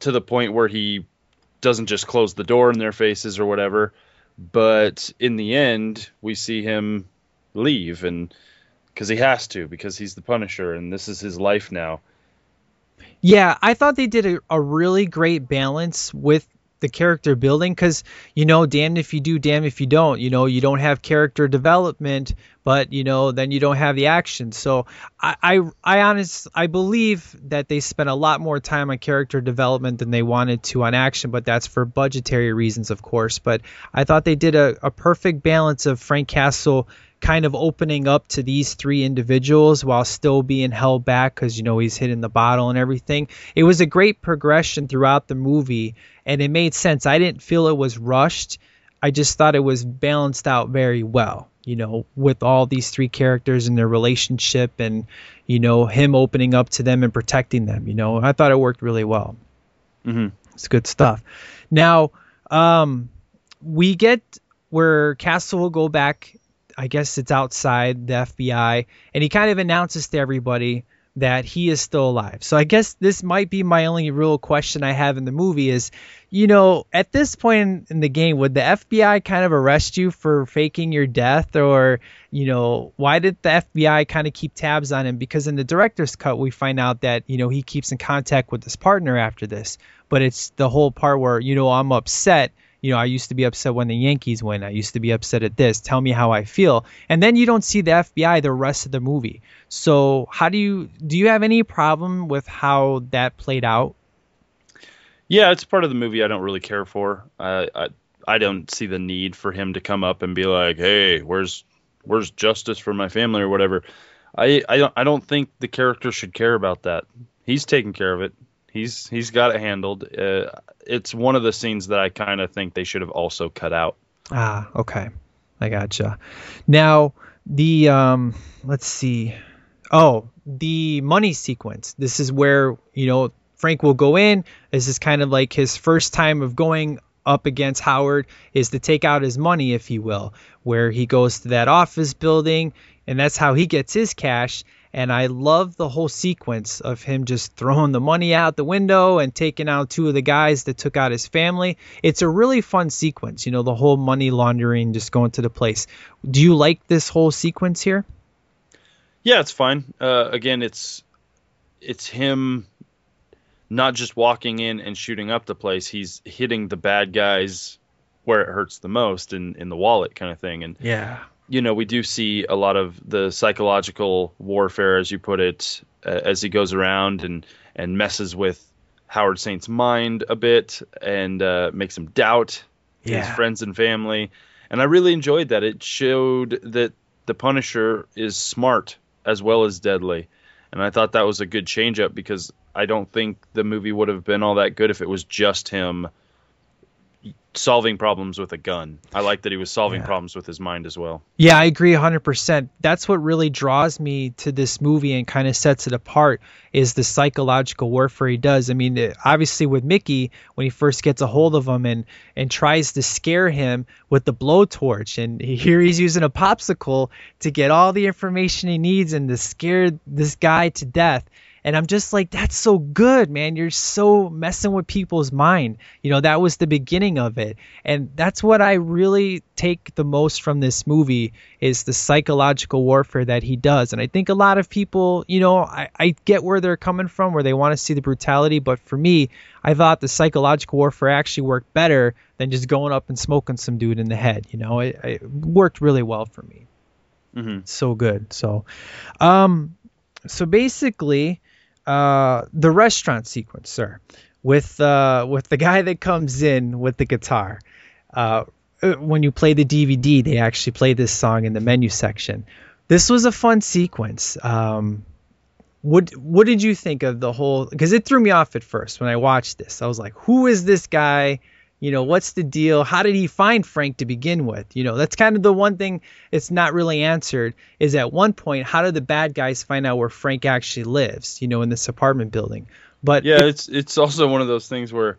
to the point where he doesn't just close the door in their faces or whatever. But in the end, we see him leave, and because he has to, because he's the Punisher, and this is his life now. Yeah, I thought they did a, a really great balance with the character building because you know damned if you do damn if you don't you know you don't have character development but you know then you don't have the action so i i, I i believe that they spent a lot more time on character development than they wanted to on action but that's for budgetary reasons of course but i thought they did a, a perfect balance of frank castle kind of opening up to these three individuals while still being held back because you know he's hitting the bottle and everything. It was a great progression throughout the movie, and it made sense. I didn't feel it was rushed. I just thought it was balanced out very well. You know, with all these three characters and their relationship, and you know him opening up to them and protecting them. You know, I thought it worked really well. Mm-hmm. It's good stuff. Now, um, we get where Castle will go back I guess it's outside the FBI, and he kind of announces to everybody that he is still alive. So I guess this might be my only real question I have in the movie is, you know, at this point in the game, would the FBI kind of arrest you for faking your death or, you know, why did the FBI kind of keep tabs on him? Because in the director's cut, we find out that, you know, he keeps in contact with his partner after this, but it's the whole part where, you know, I'm upset you know, I used to be upset when the Yankees win. I used to be upset at this. Tell me how I feel. And then you don't see the FBI the rest of the movie. So how do you do you have any problem with how that played out? Yeah, it's part of the movie I don't really care for. I I, I don't see the need for him to come up and be like, "Hey, where's where's justice for my family or whatever." I I don't I don't think the character should care about that. He's taking care of it. He's he's got it handled. Uh, it's one of the scenes that I kind of think they should have also cut out. Ah, okay, I gotcha. Now the um, let's see. Oh, the money sequence. This is where you know Frank will go in. This is kind of like his first time of going up against Howard is to take out his money, if you will, where he goes to that office building, and that's how he gets his cash. And I love the whole sequence of him just throwing the money out the window and taking out two of the guys that took out his family. It's a really fun sequence, you know, the whole money laundering just going to the place. Do you like this whole sequence here? Yeah, it's fine. Uh, again, it's it's him not just walking in and shooting up the place. He's hitting the bad guys where it hurts the most in in the wallet kind of thing. And Yeah. You know, we do see a lot of the psychological warfare, as you put it, uh, as he goes around and and messes with Howard Saint's mind a bit and uh, makes him doubt Yeah. his friends and family. And I really enjoyed that. It showed that the Punisher is smart as well as deadly. And I thought that was a good change up because I don't think the movie would have been all that good if it was just him solving problems with a gun. I like that he was solving Yeah. problems with his mind as well. Yeah, I agree 100%. That's what really draws me to this movie and kind of sets it apart is the psychological warfare he does. I mean, obviously with Mickey when he first gets a hold of him and and tries to scare him with the blowtorch and here he's using a popsicle to get all the information he needs and to scare this guy to death. And I'm just like, that's so good, man. You're so messing with people's mind. You know, that was the beginning of it. And that's what I really take the most from this movie is the psychological warfare that he does. And I think a lot of people, you know, I, I get where they're coming from, where they want to see the brutality. But for me, I thought the psychological warfare actually worked better than just going up and smoking some dude in the head. You know, it, it worked really well for me hmm so good. So, um, so basically, uh, the restaurant sequence, sir, with uh, with the guy that comes in with the guitar. Uh, uh, when you play the DVD, they actually play this song in the menu section. This was a fun sequence. Um, what what did you think of the whole? Because it threw me off at first when I watched this. I was like, who is this guy? You know, what's the deal? How did he find Frank to begin with? You know, that's kind of the one thing it's not really answered is at one point, how did the bad guys find out where Frank actually lives, you know, in this apartment building? But Yeah, it's it's also one of those things where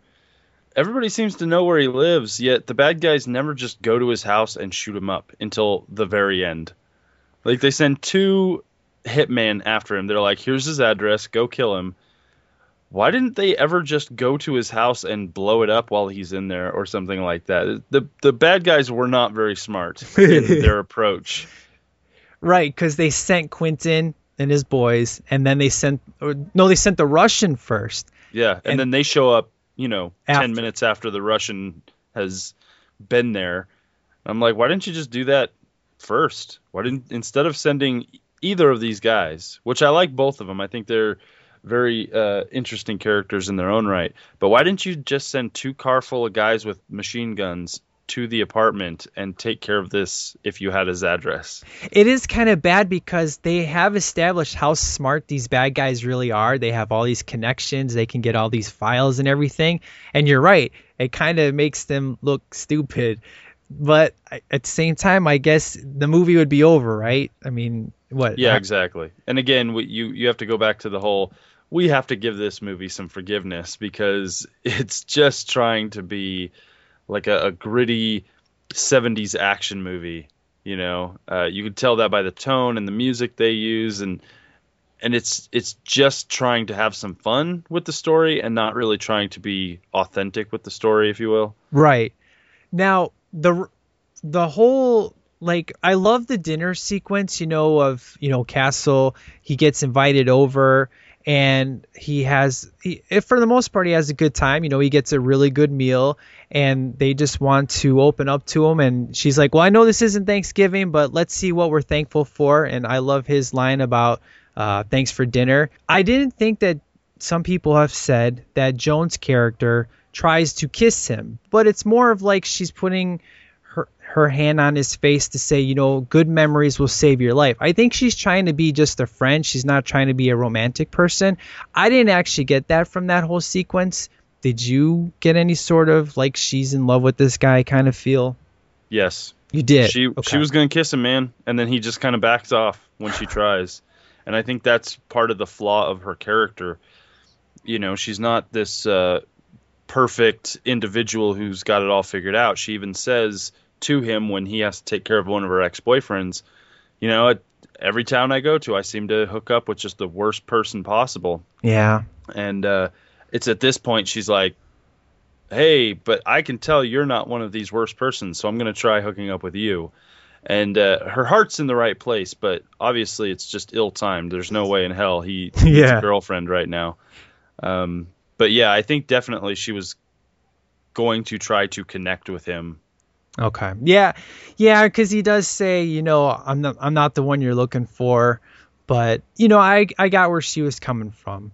everybody seems to know where he lives, yet the bad guys never just go to his house and shoot him up until the very end. Like they send two hitmen after him. They're like, "Here's his address. Go kill him." Why didn't they ever just go to his house and blow it up while he's in there or something like that? The the bad guys were not very smart in their approach. Right, because they sent Quentin and his boys, and then they sent, or, no, they sent the Russian first. Yeah, and, And- then they show up, you know, After. ten minutes after the Russian has been there. I'm like, why didn't you just do that first? Why didn't instead of sending either of these guys, which I like both of them, I think they're very uh, interesting characters in their own right. But why didn't you just send two car full of guys with machine guns to the apartment and take care of this if you had his address? It is kind of bad because they have established how smart these bad guys really are. They have all these connections, they can get all these files and everything. And you're right, it kind of makes them look stupid. But at the same time, I guess the movie would be over, right? I mean, what? Yeah, exactly. And again, you you have to go back to the whole. We have to give this movie some forgiveness because it's just trying to be like a, a gritty '70s action movie. You know, uh, you could tell that by the tone and the music they use, and and it's it's just trying to have some fun with the story and not really trying to be authentic with the story, if you will. Right. Now, the the whole like I love the dinner sequence, you know, of, you know, Castle, he gets invited over and he has he, if for the most part he has a good time, you know, he gets a really good meal and they just want to open up to him and she's like, "Well, I know this isn't Thanksgiving, but let's see what we're thankful for." And I love his line about uh, thanks for dinner. I didn't think that some people have said that Joan's character tries to kiss him, but it's more of like she's putting her her hand on his face to say, you know, good memories will save your life. I think she's trying to be just a friend. She's not trying to be a romantic person. I didn't actually get that from that whole sequence. Did you get any sort of like she's in love with this guy kind of feel? Yes, You did. She Okay. she was gonna kiss him, man, and then he just kind of backs off when she tries, and I think that's part of the flaw of her character. You know, she's not this uh, perfect individual who's got it all figured out. She even says to him when he has to take care of one of her ex boyfriends, you know, at every town I go to, I seem to hook up with just the worst person possible Yeah. and uh, it's at this point she's like hey but i can tell you're not one of these worst persons so i'm going to try hooking up with you and uh, her heart's in the right place, but obviously it's just ill timed. There's no way in hell he Yeah. girlfriend right now. Um, but yeah, I think definitely she was going to try to connect with him. Okay. Yeah. Yeah, cuz he does say, you know, I'm not I'm not the one you're looking for, but you know, I I got where she was coming from.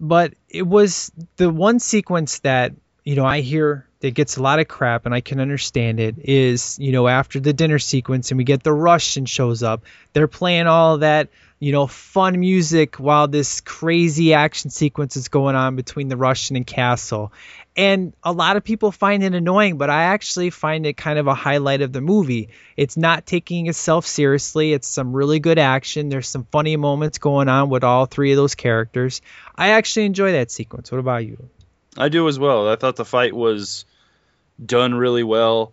But it was the one sequence that, you know, I hear that gets a lot of crap and I can understand it is, you know, after the dinner sequence and we get the Russian shows up, they're playing all that, you know, fun music while this crazy action sequence is going on between the Russian and Castle. And a lot of people find it annoying, but I actually find it kind of a highlight of the movie. It's not taking itself seriously. It's some really good action. There's some funny moments going on with all three of those characters. I actually enjoy that sequence. What about you? I do as well. I thought the fight was done really well.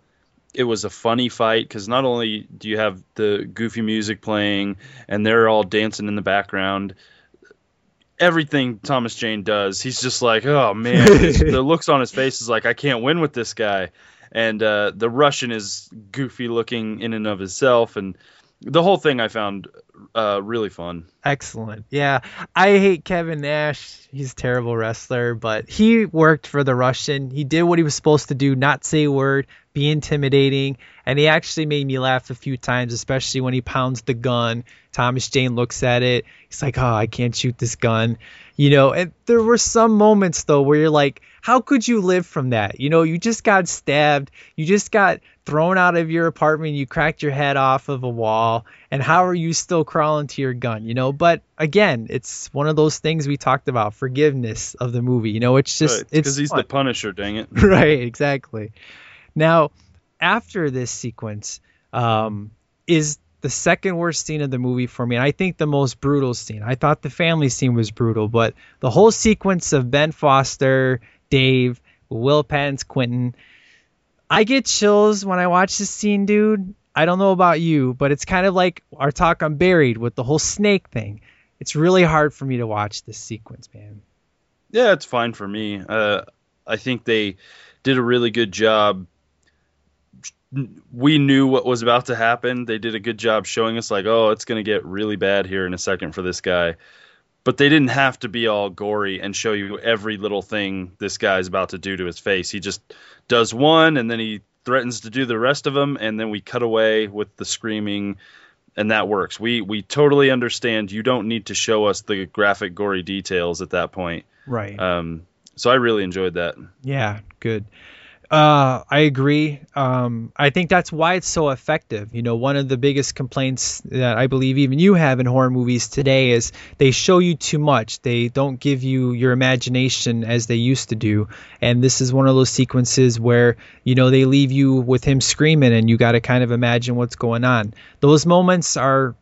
It was a funny fight because not only do you have the goofy music playing and they're all dancing in the background, everything Thomas Jane does, he's just like, oh man, the looks on his face is like, I can't win with this guy. And uh, the Russian is goofy looking in and of himself, and the whole thing I found uh, really fun. Excellent. Yeah, I hate Kevin Nash. He's a terrible wrestler, but he worked for the Russian. He did what he was supposed to do, not say a word, be intimidating, and he actually made me laugh a few times, especially when he pounds the gun. Thomas Jane looks at it. He's like, "Oh, I can't shoot this gun." You know, and there were some moments though where you're like, "How could you live from that?" You know, you just got stabbed. You just got thrown out of your apartment. You cracked your head off of a wall, and how are you still crawling to your gun? You know, but again, it's one of those things we talked about forgiveness of the movie. You know, it's just Right, it's because he's the Punisher, dang it. right, exactly. Now, after this sequence, um, is the second worst scene of the movie for me, and I think the most brutal scene. I thought the family scene was brutal, but the whole sequence of Ben Foster, Dave, Will Patton's Quentin, I get chills when I watch this scene, dude. I don't know about you, but it's kind of like our talk on Buried with the whole snake thing. It's really hard for me to watch this sequence, man. Yeah, it's fine for me. Uh, I think they did a really good job. We knew what was about to happen. They did a good job showing us, like, oh, it's going to get really bad here in a second for this guy. But they didn't have to be all gory and show you every little thing this guy's about to do to his face. He just does one and then he threatens to do the rest of them, and then we cut away with the screaming and that works. We we totally understand. You don't need to show us the graphic, gory details at that point. Right. Um, so I really enjoyed that. Yeah, good. Uh, I agree. Um, I think that's why it's so effective. You know, one of the biggest complaints that I believe even you have in horror movies today is they show you too much. They don't give you your imagination as they used to do. And this is one of those sequences where, you know, they leave you with him screaming and you got to kind of imagine what's going on. Those moments are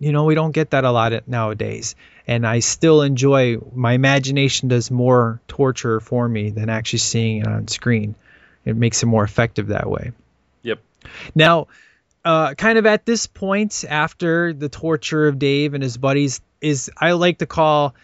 you know we don't get that a lot nowadays and i still enjoy my imagination does more torture for me than actually seeing it on screen it makes it more effective that way. Yep. now uh, kind of at this point after the torture of dave and his buddies is i like to call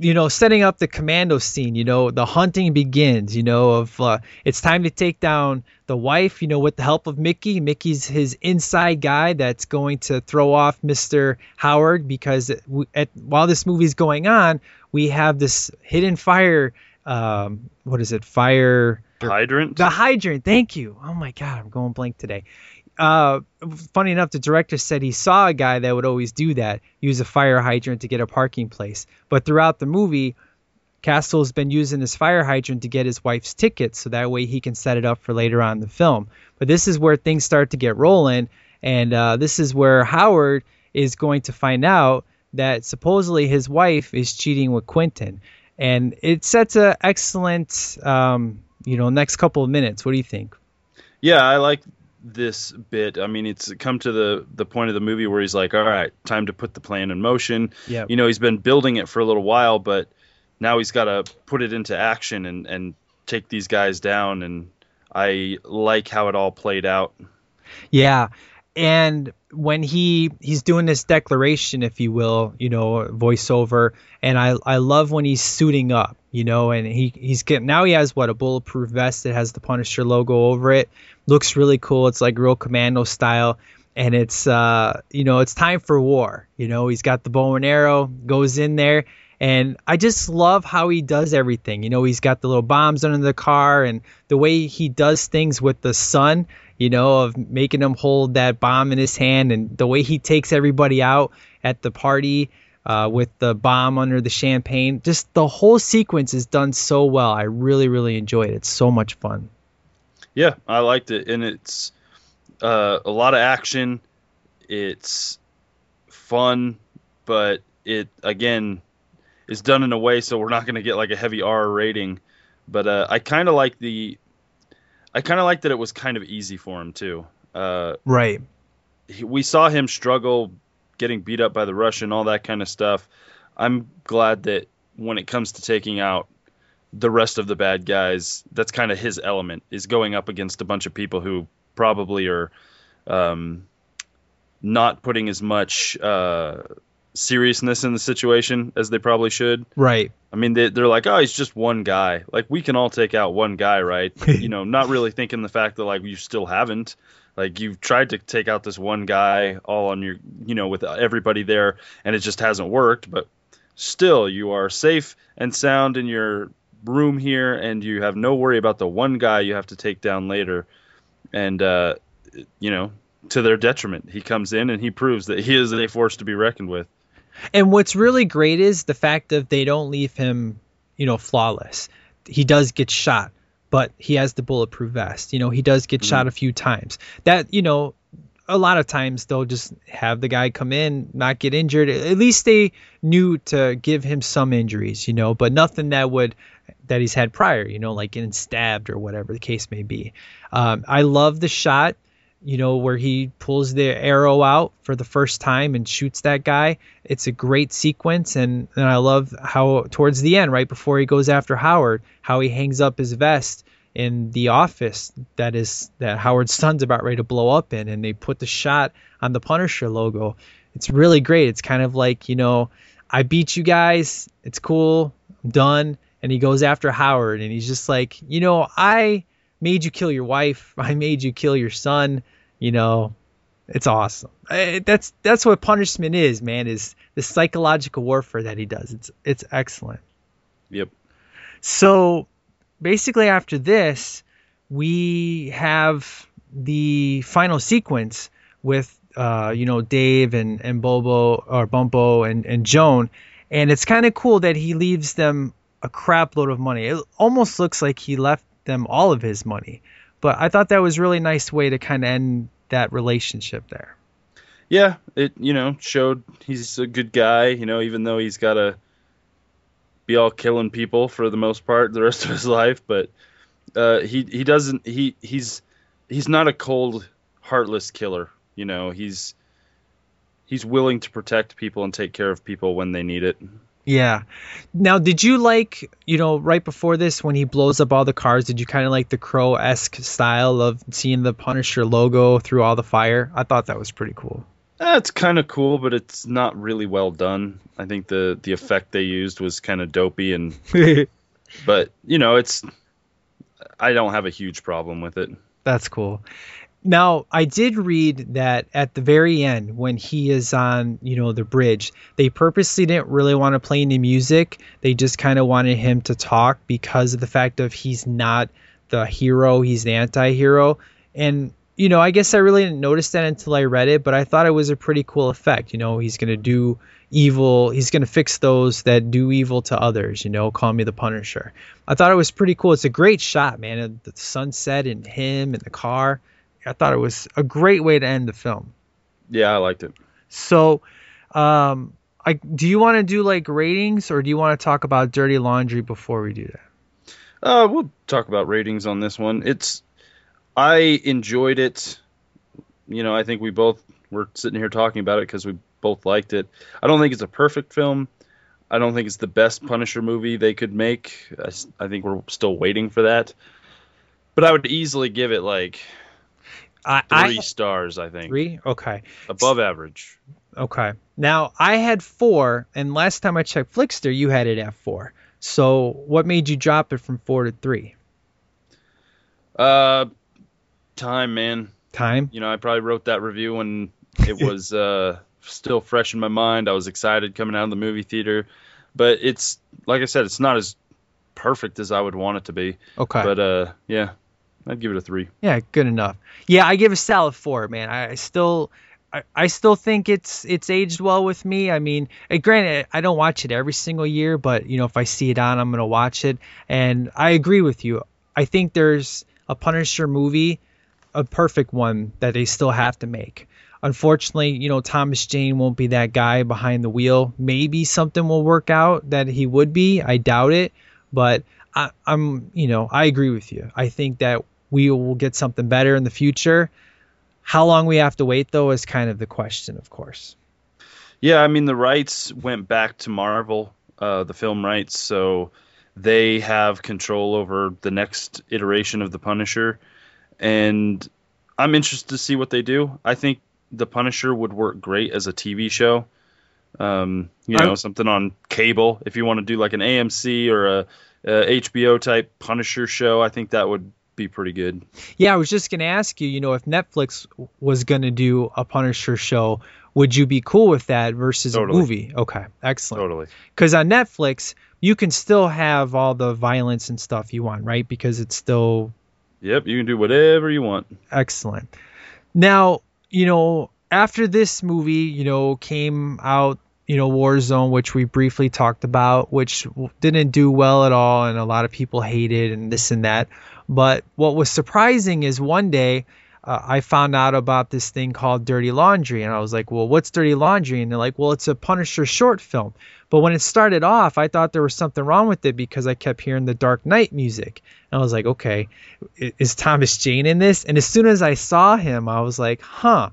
you know setting up the commando scene you know the hunting begins you know of uh, it's time to take down the wife you know with the help of mickey. Mickey's his inside guy that's going to throw off mr howard because at, while this movie's going on we have this hidden fire um, what is it? Fire Hydrant. the hydrant. Thank you. Oh my god, I'm going blank today. Uh, funny enough, the director said he saw a guy that would always do that, use a fire hydrant to get a parking place. But throughout the movie, Castle's been using this fire hydrant to get his wife's ticket, so that way he can set it up for later on in the film. But this is where things start to get rolling, and uh, this is where Howard is going to find out that supposedly his wife is cheating with Quentin, and it sets an excellent, um, you know, next couple of minutes. What do you think? Yeah, I like this bit. I mean, it's come to the the point of the movie where he's like, "All right, time to put the plan in motion." Yeah, You know, he's been building it for a little while, but now he's got to put it into action and and take these guys down. And I like how it all played out. Yeah. And when he he's doing this declaration, if you will, you know, voiceover, and I I love when he's suiting up, you know, and he he's getting now he has what a bulletproof vest that has the Punisher logo over it. Looks really cool. It's like real commando style. and it's uh, you know it's time for war. You know he's got the bow and arrow, goes in there, and I just love how he does everything. You know he's got the little bombs under the car, and the way he does things with the son. You know of making him hold that bomb in his hand, and the way he takes everybody out at the party. Uh, with the bomb under the champagne, just the whole sequence is done so well. I really, really enjoyed it. It's so much fun. Yeah, I liked it, and it's uh, a lot of action. It's fun, but it again is done in a way so we're not going to get like a heavy R rating. But uh, I kind of like the, I kind of like that it was kind of easy for him too. Uh, right. He, we saw him struggle, getting beat up by the Russian, all that kind of stuff. I'm glad that when it comes to taking out the rest of the bad guys, that's kind of his element is going up against a bunch of people who probably are um, not putting as much uh, seriousness in the situation as they probably should. Right. I mean, they, they're like, oh, he's just one guy. Like we can all take out one guy, right? you know, not really thinking the fact that like you still haven't. Like you've tried to take out this one guy all on your, you know, with everybody there, and it just hasn't worked. But still, you are safe and sound in your room here, and you have no worry about the one guy you have to take down later. And uh, you know, to their detriment, he comes in and he proves that he is a force to be reckoned with. And what's really great is the fact that they don't leave him, you know, flawless. He does get shot, but he has the bulletproof vest. You know, he does get mm-hmm. shot a few times. That, you know, a lot of times they'll just have the guy come in, not get injured. At least they knew to give him some injuries, you know, but nothing that would that he's had prior, you know, like getting stabbed or whatever the case may be. Um, I love the shot, you know, where he pulls the arrow out for the first time and shoots that guy. It's a great sequence, and, and I love how towards the end, right before he goes after Howard, how he hangs up his vest in the office that is that Howard's son's about ready to blow up in, and they put the shot on the Punisher logo. It's really great. It's kind of like you know, I beat you guys. It's cool. I'm done. And he goes after Howard, and he's just like, you know, I made you kill your wife. I made you kill your son. You know, it's awesome. I, that's that's what punishment is, man. Is the psychological warfare that he does. It's it's excellent. Yep. So basically after this, we have the final sequence with uh, you know Dave and and Bobo or Bumpo and and Joan, and it's kind of cool that he leaves them a crap load of money. It almost looks like he left them all of his money, but I thought that was really nice way to kind of end that relationship there. Yeah, it you know showed he's a good guy. You know, even though he's got to be all killing people for the most part the rest of his life, but uh, he he doesn't he he's he's not a cold, heartless killer. You know, he's he's willing to protect people and take care of people when they need it. Yeah. Now, did you like, you know, right before this when he blows up all the cars, did you kind of like the crow esque style of seeing the Punisher logo through all the fire? I thought that was pretty cool. That's kind of cool, but it's not really well done. I think the the effect they used was kind of dopey and but, you know, it's I don't have a huge problem with it. That's cool. Now, I did read that at the very end, when he is on, you know, the bridge, they purposely didn't really want to play any music. They just kind of wanted him to talk because of the fact of he's not the hero, he's the anti-hero. And you know, I guess I really didn't notice that until I read it, but I thought it was a pretty cool effect. You know, he's to do evil, he's to fix those that do evil to others, you know, call me the Punisher. I thought it was pretty cool. It's a great shot, man. The sunset and him and the car. I thought it was a great way to end the film. Yeah, I liked it. So, um, I do you want to do like ratings or do you want to talk about Dirty Laundry before we do that? Uh, we'll talk about ratings on this one. It's I enjoyed it. You know, I think we both were sitting here talking about it because we both liked it. I don't think it's a perfect film. I don't think it's the best Punisher movie they could make. I, I think we're still waiting for that. But I would easily give it like I, three I, stars. I think three. Okay, above average. Okay. Now I had four, and last time I checked Flixster, you had it at four. So what made you drop it from four to three? Uh, time, man. time. You know, I probably wrote that review when it was uh, still fresh in my mind. I was excited coming out of the movie theater, but it's like I said, it's not as perfect as I would want it to be. Okay. But uh, yeah, I'd give it a three. Yeah, good enough. Yeah, I give a solid four, man. I, still, I, I still think it's it's aged well with me. I mean, granted, I don't watch it every single year, but you know, if I see it on, I'm gonna watch it. And I agree with you. I think there's a Punisher movie, a perfect one that they still have to make. Unfortunately, you know, Thomas Jane won't be that guy behind the wheel. Maybe something will work out that he would be. I doubt it, but I, I'm, you know, I agree with you. I think that we will get something better in the future. How long we have to wait, though, is kind of the question, of course. Yeah, I mean the rights went back to Marvel, uh, the film rights, so they have control over the next iteration of the Punisher, and I'm interested to see what they do. I think the Punisher would work great as a TV show. Um, you know, I- something on cable. If you want to do like an AMC or a, a HBO type Punisher show, I think that would be pretty good. Yeah, I was just going to ask you, you know, if Netflix was going to do a Punisher show, would you be cool with that versus Totally. a movie? Okay, excellent. Totally. Because on Netflix, you can still have all the violence and stuff you want, right? Because it's still Yep, you can do whatever you want. excellent. Now, you know, after this movie, you know, came out, you know, Warzone, which we briefly talked about, which didn't do well at all, and a lot of people hated and this and that. But what was surprising is one day uh, I found out about this thing called Dirty Laundry, and I was like, well, what's Dirty Laundry? And they're like, well, it's a Punisher short film. But when it started off, I thought there was something wrong with it because I kept hearing the Dark Knight music. And I was like, okay, is Thomas Jane in this? And as soon as I saw him, I was like, huh.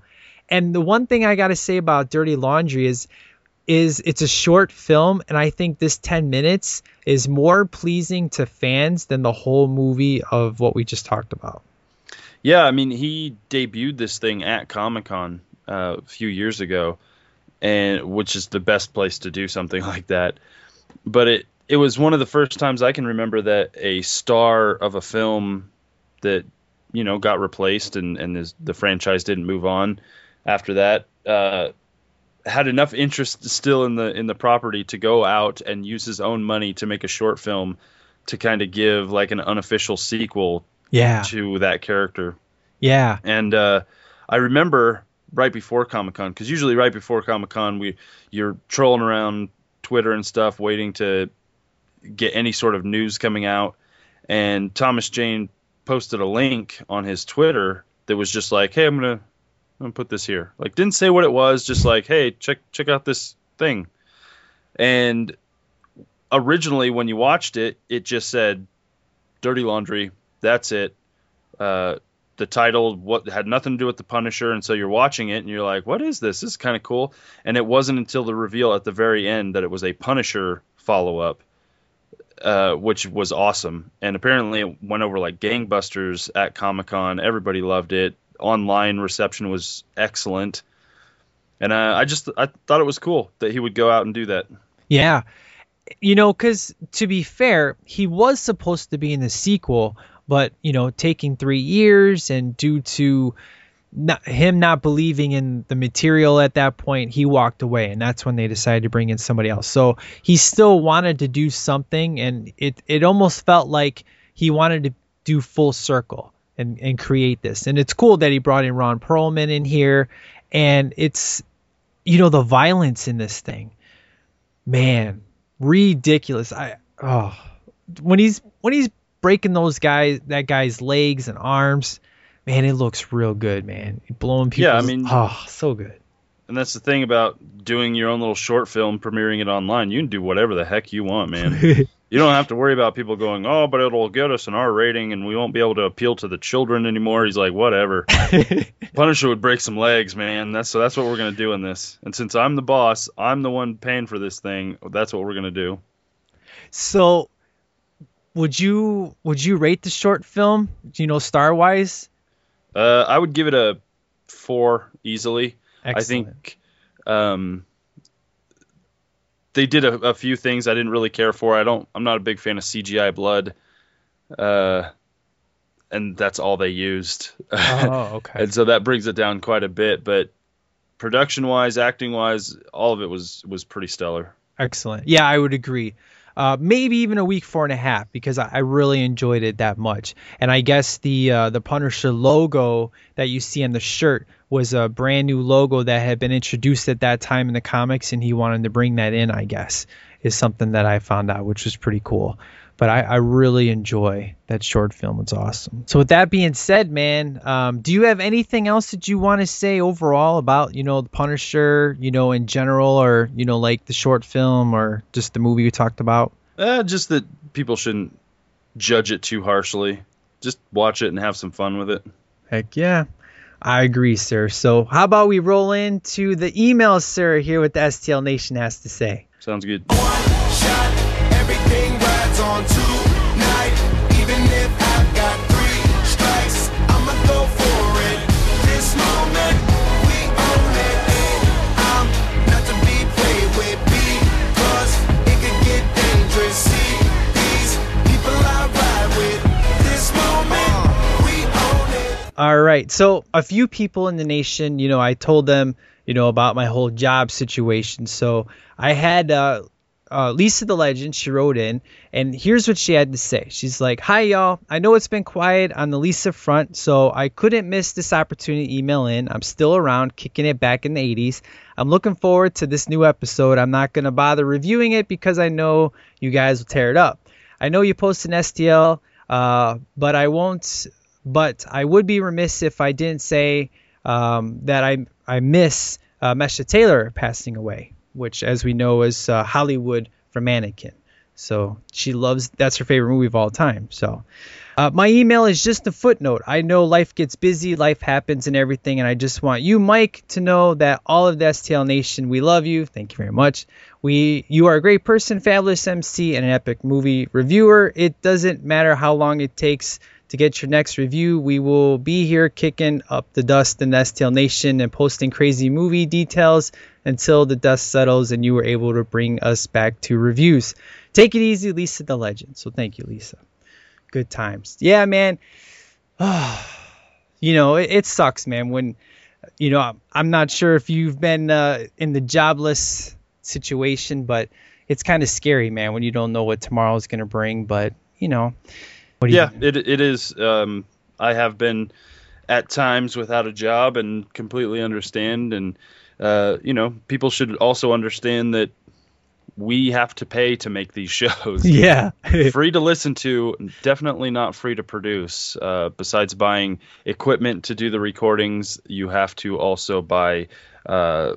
And the one thing I got to say about Dirty Laundry is is it's a short film and I think this 10 minutes is more pleasing to fans than the whole movie of what we just talked about. Yeah, I mean, he debuted this thing at Comic Con uh, a few years ago, and which is the best place to do something like that. But it it was one of the first times I can remember that a star of a film that you know got replaced and and is, the franchise didn't move on after that uh, had enough interest still in the in the property to go out and use his own money to make a short film to kind of give like an unofficial sequel Yeah. to that character. Yeah. And uh, I remember right before Comic Con, because usually right before Comic Con, we you're trolling around Twitter and stuff, waiting to get any sort of news coming out. And Thomas Jane posted a link on his Twitter that was just like, "Hey, I'm gonna, I'm gonna put this here." Like, didn't say what it was, just like, "Hey, check check out this thing." And originally, when you watched it, it just said "Dirty Laundry." That's it. Uh, the title what had nothing to do with the Punisher, and so you're watching it and you're like, "What is this? This is kind of cool." And it wasn't until the reveal at the very end that it was a Punisher follow up, uh, which was awesome. And apparently, it went over like gangbusters at Comic Con. Everybody loved it. Online reception was excellent, and uh, I just I thought it was cool that he would go out and do that. Yeah. You know, because to be fair, he was supposed to be in the sequel, but, you know, taking three years and due to not, him not believing in the material at that point, he walked away. And that's when they decided to bring in somebody else. So he still wanted to do something. And it, it almost felt like he wanted to do full circle and, and create this. And it's cool that he brought in Ron Perlman in here. And it's, you know, the violence in this thing man, ridiculous. I oh, when he's when he's breaking those guys that guy's legs and arms, man, it looks real good, man. Blowing people. Yeah, I mean- oh, so good. And that's the thing about doing your own little short film, premiering it online. You can do whatever the heck you want, man. you don't have to worry about people going, "Oh, but it'll get us an R rating, and we won't be able to appeal to the children anymore." He's like, "Whatever." Punisher would break some legs, man. That's so. That's what we're gonna do in this. And since I'm the boss, I'm the one paying for this thing. That's what we're gonna do. So, would you would you rate the short film? You know, star wise. Uh, I would give it a four easily. I think um, they did a, a few things I didn't really care for. I don't. I'm not a big fan of CGI blood. Uh, and that's all they used. Oh, okay. and so that brings it down quite a bit. But production wise, acting wise, all of it was was pretty stellar. Excellent. Yeah, I would agree. Uh, maybe even a week four and a half because I, I really enjoyed it that much. And I guess the uh, the Punisher logo that you see on the shirt was a brand new logo that had been introduced at that time in the comics, and he wanted to bring that in. I guess is something that I found out, which was pretty cool. But I, I really enjoy that short film. It's awesome. So with that being said, man, um, do you have anything else that you want to say overall about you know the Punisher, you know in general, or you know like the short film or just the movie we talked about? Uh, just that people shouldn't judge it too harshly. Just watch it and have some fun with it. Heck yeah. I agree, sir. So how about we roll into the emails, sir, here what the STL Nation has to say. Sounds good. Rides on tonight. Even if I've got three strikes, I'ma go for it. This moment, we own it. I'm not to be played with because it could get dangerous. See these people I ride with. This moment, we own it. All right. So a few people in the nation, you know, I told them, you know, about my whole job situation. So I had uh, uh, Lisa the Legend. She wrote in, and here's what she had to say. She's like, "Hi y'all. I know it's been quiet on the Lisa front, so I couldn't miss this opportunity to email in. I'm still around, kicking it back in the 80s. I'm looking forward to this new episode. I'm not gonna bother reviewing it because I know you guys will tear it up. I know you posted an STL, uh, but I won't but I would be remiss if I didn't say um, that I I miss uh, Meshach Taylor passing away, which, as we know, is uh, Hollywood from Mannequin. So she loves that's her favorite movie of all time. So uh, my email is just a footnote. I know life gets busy, life happens, and everything, and I just want you, Mike, to know that all of the STL Nation, we love you. Thank you very much. We, you are a great person, fabulous MC, and an epic movie reviewer. It doesn't matter how long it takes to get your next review. We will be here kicking up the dust in the STL Nation and posting crazy movie details until the dust settles and you were able to bring us back to reviews. Take it easy, Lisa the Legend. So thank you, Lisa. Good times. Yeah, man. you know, it, it sucks, man, when, you know, I'm, I'm not sure if you've been uh, in the jobless situation, but it's kind of scary, man, when you don't know what tomorrow is going to bring. But, you know, do yeah, you, it it is. Um, I have been at times without a job and completely understand. And uh, you know, people should also understand that we have to pay to make these shows. Yeah. free to listen to, definitely not free to produce. Uh, besides buying equipment to do the recordings, you have to also buy uh,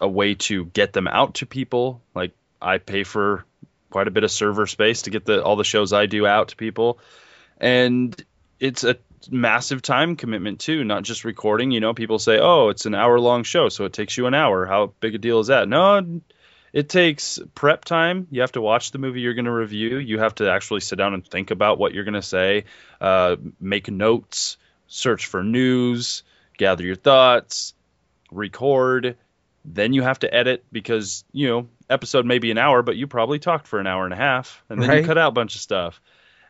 a way to get them out to people. Like I pay for quite a bit of server space to get the all the shows I do out to people, and it's a massive time commitment too. Not just recording. You know, people say, "Oh, it's an hour long show, so it takes you an hour." How big a deal is that? No, it takes prep time. You have to watch the movie you're going to review. You have to actually sit down and think about what you're going to say, uh, make notes, search for news, gather your thoughts, record. Then you have to edit because you know episode may be an hour, but you probably talked for an hour and a half, and then Right. you cut out a bunch of stuff.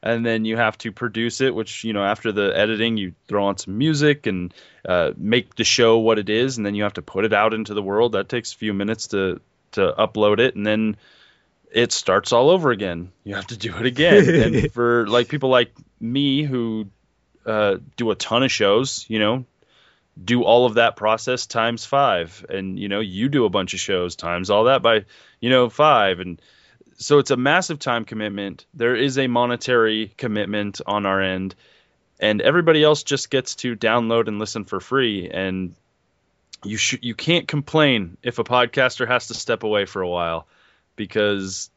And then you have to produce it, which you know after the editing, you throw on some music and uh, make the show what it is, and then you have to put it out into the world. That takes a few minutes to to upload it, and then it starts all over again. You have to do it again. and for like people like me who uh, do a ton of shows, you know, do all of that process times five, and you know, you do a bunch of shows times all that by you know five, and so it's a massive time commitment. There is a monetary commitment on our end, and everybody else just gets to download and listen for free. And you sh- you can't complain if a podcaster has to step away for a while because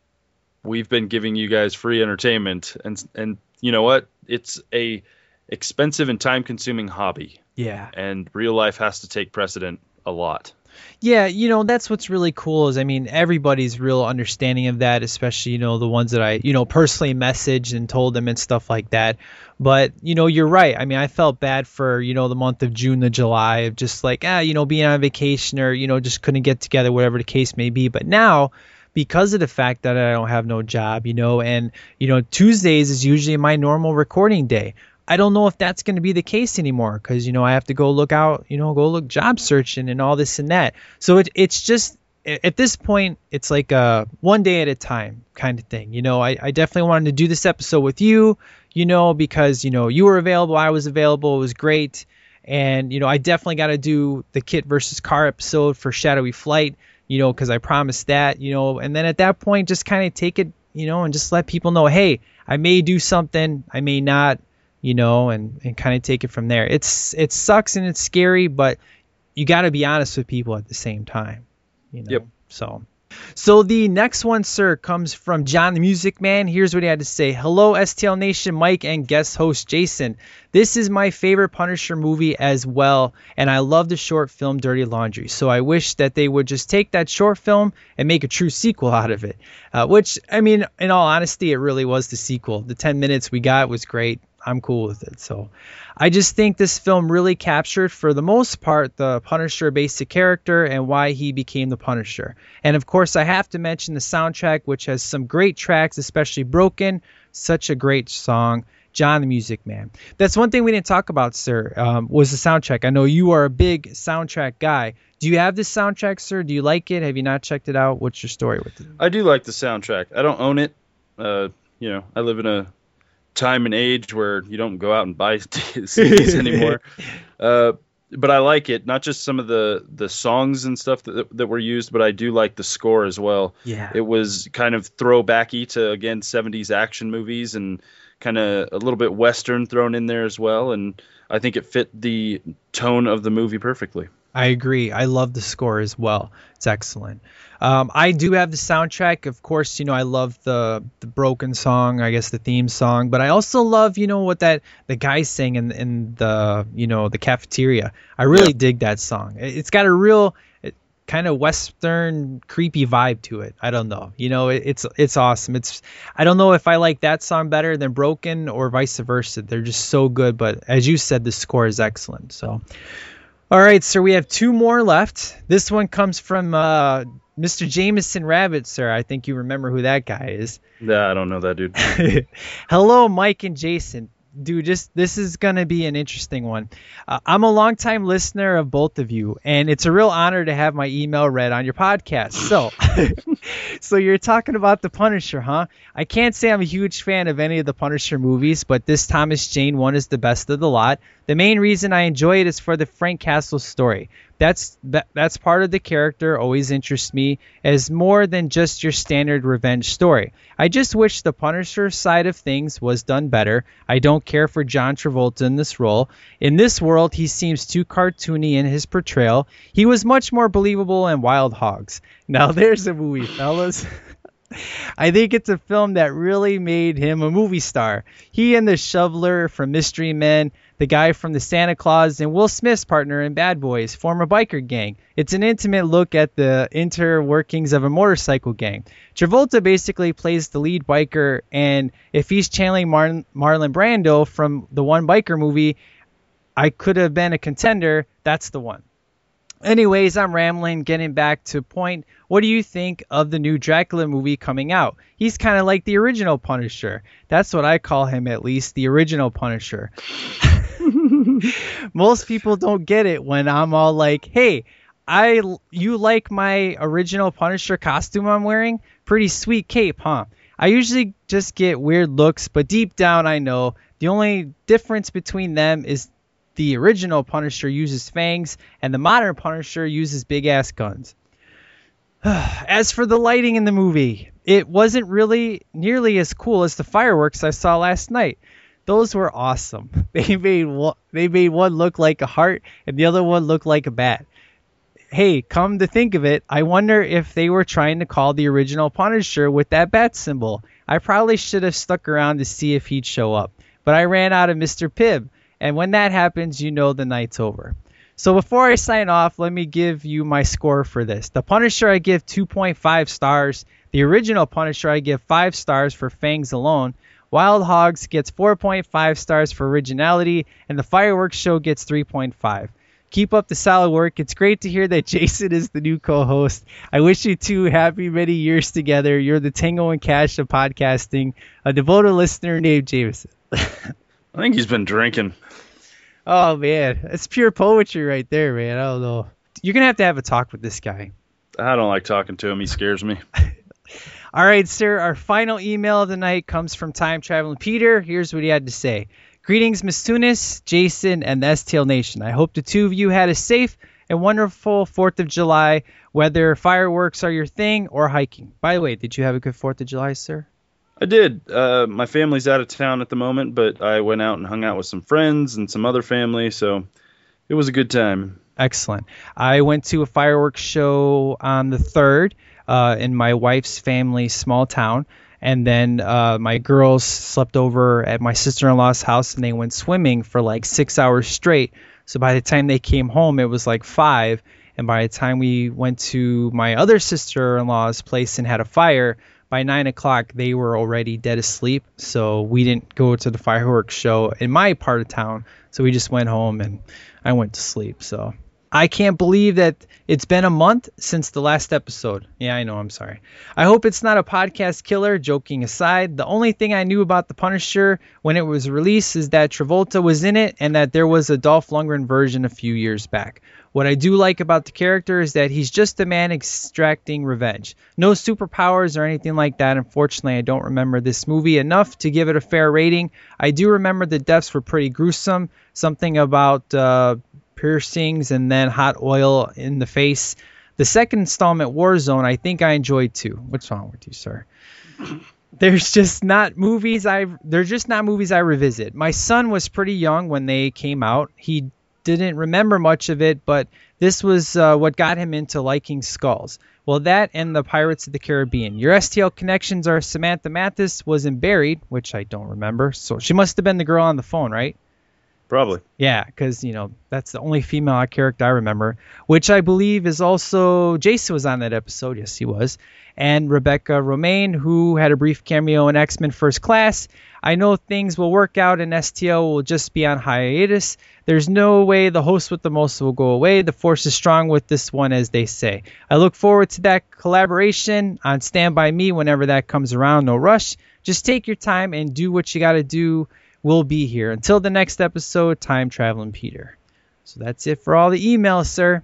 we've been giving you guys free entertainment and and you know what it's a expensive and time consuming hobby yeah. and real life has to take precedent a lot Yeah, you know, that's what's really cool is I mean, everybody's real understanding of that, especially, you know, the ones that I, you know, personally messaged and told them and stuff like that. But, you know, you're right. I mean, I felt bad for, you know, the month of June to July of just like, ah, you know, being on vacation or, you know, just couldn't get together, whatever the case may be. But now, because of the fact that I don't have no job, you know, and, you know, Tuesdays is usually my normal recording day. I don't know if that's going to be the case anymore because you know I have to go look out, you know, go look job searching and all this and that. So it, it's just at this point, it's like a one day at a time kind of thing. You know, I, I definitely wanted to do this episode with you, you know, because you know you were available, I was available, it was great, and you know I definitely got to do the kit versus car episode for Shadowy Flight, you know, because I promised that, you know, and then at that point, just kind of take it, you know, and just let people know, hey, I may do something, I may not you know, and, and kind of take it from there. It's it sucks and it's scary, but you got to be honest with people at the same time, you know. Yep. So. So the next one, sir, comes from John the Music Man. Here's what he had to say. Hello, STL Nation, Mike and guest host Jason. This is my favorite Punisher movie as well, and I love the short film Dirty Laundry. So I wish that they would just take that short film and make a true sequel out of it. Uh, which, I mean, in all honesty, it really was the sequel. The 10 minutes we got was great. I'm cool with it. So I just think this film really captured, for the most part, the Punisher basic character and why he became the Punisher. And of course, I have to mention the soundtrack, which has some great tracks, especially Broken, such a great song. John the Music Man. That's one thing we didn't talk about, sir, um, was the soundtrack. I know you are a big soundtrack guy. Do you have this soundtrack, sir? Do you like it? Have you not checked it out? What's your story with it? I do like the soundtrack. I don't own it. Uh, you know, I live in a time and age where you don't go out and buy CDs anymore. Uh, but I like it. Not just some of the the songs and stuff that that were used, but I do like the score as well. Yeah, it was kind of throwbacky to again '70s action movies and kind of a little bit western thrown in there as well. And I think it fit the tone of the movie perfectly. I agree. I love the score as well. It's excellent. Um, I do have the soundtrack. Of course, you know I love the the broken song. I guess the theme song, but I also love you know what that the guy sang in in the you know the cafeteria. I really yeah. dig that song. It's got a real kind of western creepy vibe to it. I don't know. You know, it, it's it's awesome. It's I don't know if I like that song better than Broken or vice versa. They're just so good. But as you said, the score is excellent. So. All right, sir. We have two more left. This one comes from uh, Mr. Jameson Rabbit, sir. I think you remember who that guy is. Yeah, I don't know that dude. Hello, Mike and Jason dude, just this is gonna be an interesting one. Uh, I'm a longtime listener of both of you, and it's a real honor to have my email read on your podcast. So, so you're talking about the Punisher, huh? I can't say I'm a huge fan of any of the Punisher movies, but this Thomas Jane one is the best of the lot. The main reason I enjoy it is for the Frank Castle story that's that, that's part of the character always interests me as more than just your standard revenge story. I just wish the Punisher side of things was done better. I don't care for John Travolta in this role. In this world, he seems too cartoony in his portrayal. He was much more believable in Wild Hogs. Now there's a movie, fellas. I think it's a film that really made him a movie star. He and the shoveler from Mystery Men, the guy from the Santa Claus, and Will Smith's partner in Bad Boys form a biker gang. It's an intimate look at the interworkings of a motorcycle gang. Travolta basically plays the lead biker, and if he's channeling Mar- Marlon Brando from the one biker movie, I could have been a contender. That's the one. Anyways, I'm rambling, getting back to point. What do you think of the new Dracula movie coming out? He's kind of like the original Punisher. That's what I call him, at least, the original Punisher. Most people don't get it when I'm all like, "Hey, I you like my original Punisher costume I'm wearing? Pretty sweet cape, huh?" I usually just get weird looks, but deep down I know the only difference between them is the original Punisher uses fangs and the modern Punisher uses big ass guns. As for the lighting in the movie, it wasn't really nearly as cool as the fireworks I saw last night. Those were awesome. They made one, they made one look like a heart and the other one look like a bat. Hey, come to think of it, I wonder if they were trying to call the original Punisher with that bat symbol. I probably should have stuck around to see if he'd show up, but I ran out of Mr. Pibb, and when that happens, you know the night's over. So before I sign off, let me give you my score for this. The Punisher I give 2.5 stars. The original Punisher I give 5 stars for Fangs alone. Wild Hogs gets 4.5 stars for originality, and the Fireworks Show gets 3.5. Keep up the solid work. It's great to hear that Jason is the new co-host. I wish you two happy many years together. You're the Tango and Cash of podcasting. A devoted listener named Jameson. I think he's been drinking. Oh man, it's pure poetry right there, man. I don't know. You're gonna have to have a talk with this guy. I don't like talking to him. He scares me. All right, sir. Our final email of the night comes from Time Traveling Peter. Here's what he had to say. Greetings, Miss Tunis, Jason, and the STL Nation. I hope the two of you had a safe and wonderful 4th of July, whether fireworks are your thing or hiking. By the way, did you have a good 4th of July, sir? I did. Uh, my family's out of town at the moment, but I went out and hung out with some friends and some other family, so it was a good time. Excellent. I went to a fireworks show on the 3rd uh, in my wife's family small town. And then uh, my girls slept over at my sister in law's house and they went swimming for like six hours straight. So by the time they came home, it was like five. And by the time we went to my other sister in law's place and had a fire, by nine o'clock they were already dead asleep. So we didn't go to the fireworks show in my part of town. So we just went home and I went to sleep. So I can't believe that it's been a month since the last episode. Yeah, I know, I'm sorry. I hope it's not a podcast killer, joking aside. The only thing I knew about The Punisher when it was released is that Travolta was in it and that there was a Dolph Lundgren version a few years back. What I do like about the character is that he's just a man extracting revenge. No superpowers or anything like that. Unfortunately, I don't remember this movie enough to give it a fair rating. I do remember the deaths were pretty gruesome. Something about uh, piercings and then hot oil in the face. The second installment, Warzone, I think I enjoyed too. What's wrong with you, sir? There's just not movies I they're just not movies I revisit. My son was pretty young when they came out. He didn't remember much of it, but this was uh, what got him into liking skulls. Well, that and the Pirates of the Caribbean. Your STL connections are Samantha Mathis was in Buried, which I don't remember. So she must have been the girl on the phone, right? Probably. Yeah, because you know that's the only female character I remember, which I believe is also Jason was on that episode. Yes, he was, and Rebecca Romijn, who had a brief cameo in X Men First Class. I know things will work out and STL will just be on hiatus. There's no way the host with the most will go away. The force is strong with this one, as they say. I look forward to that collaboration on Stand By Me whenever that comes around. No rush. Just take your time and do what you got to do will be here. Until the next episode, Time Traveling Peter. So that's it for all the emails, sir.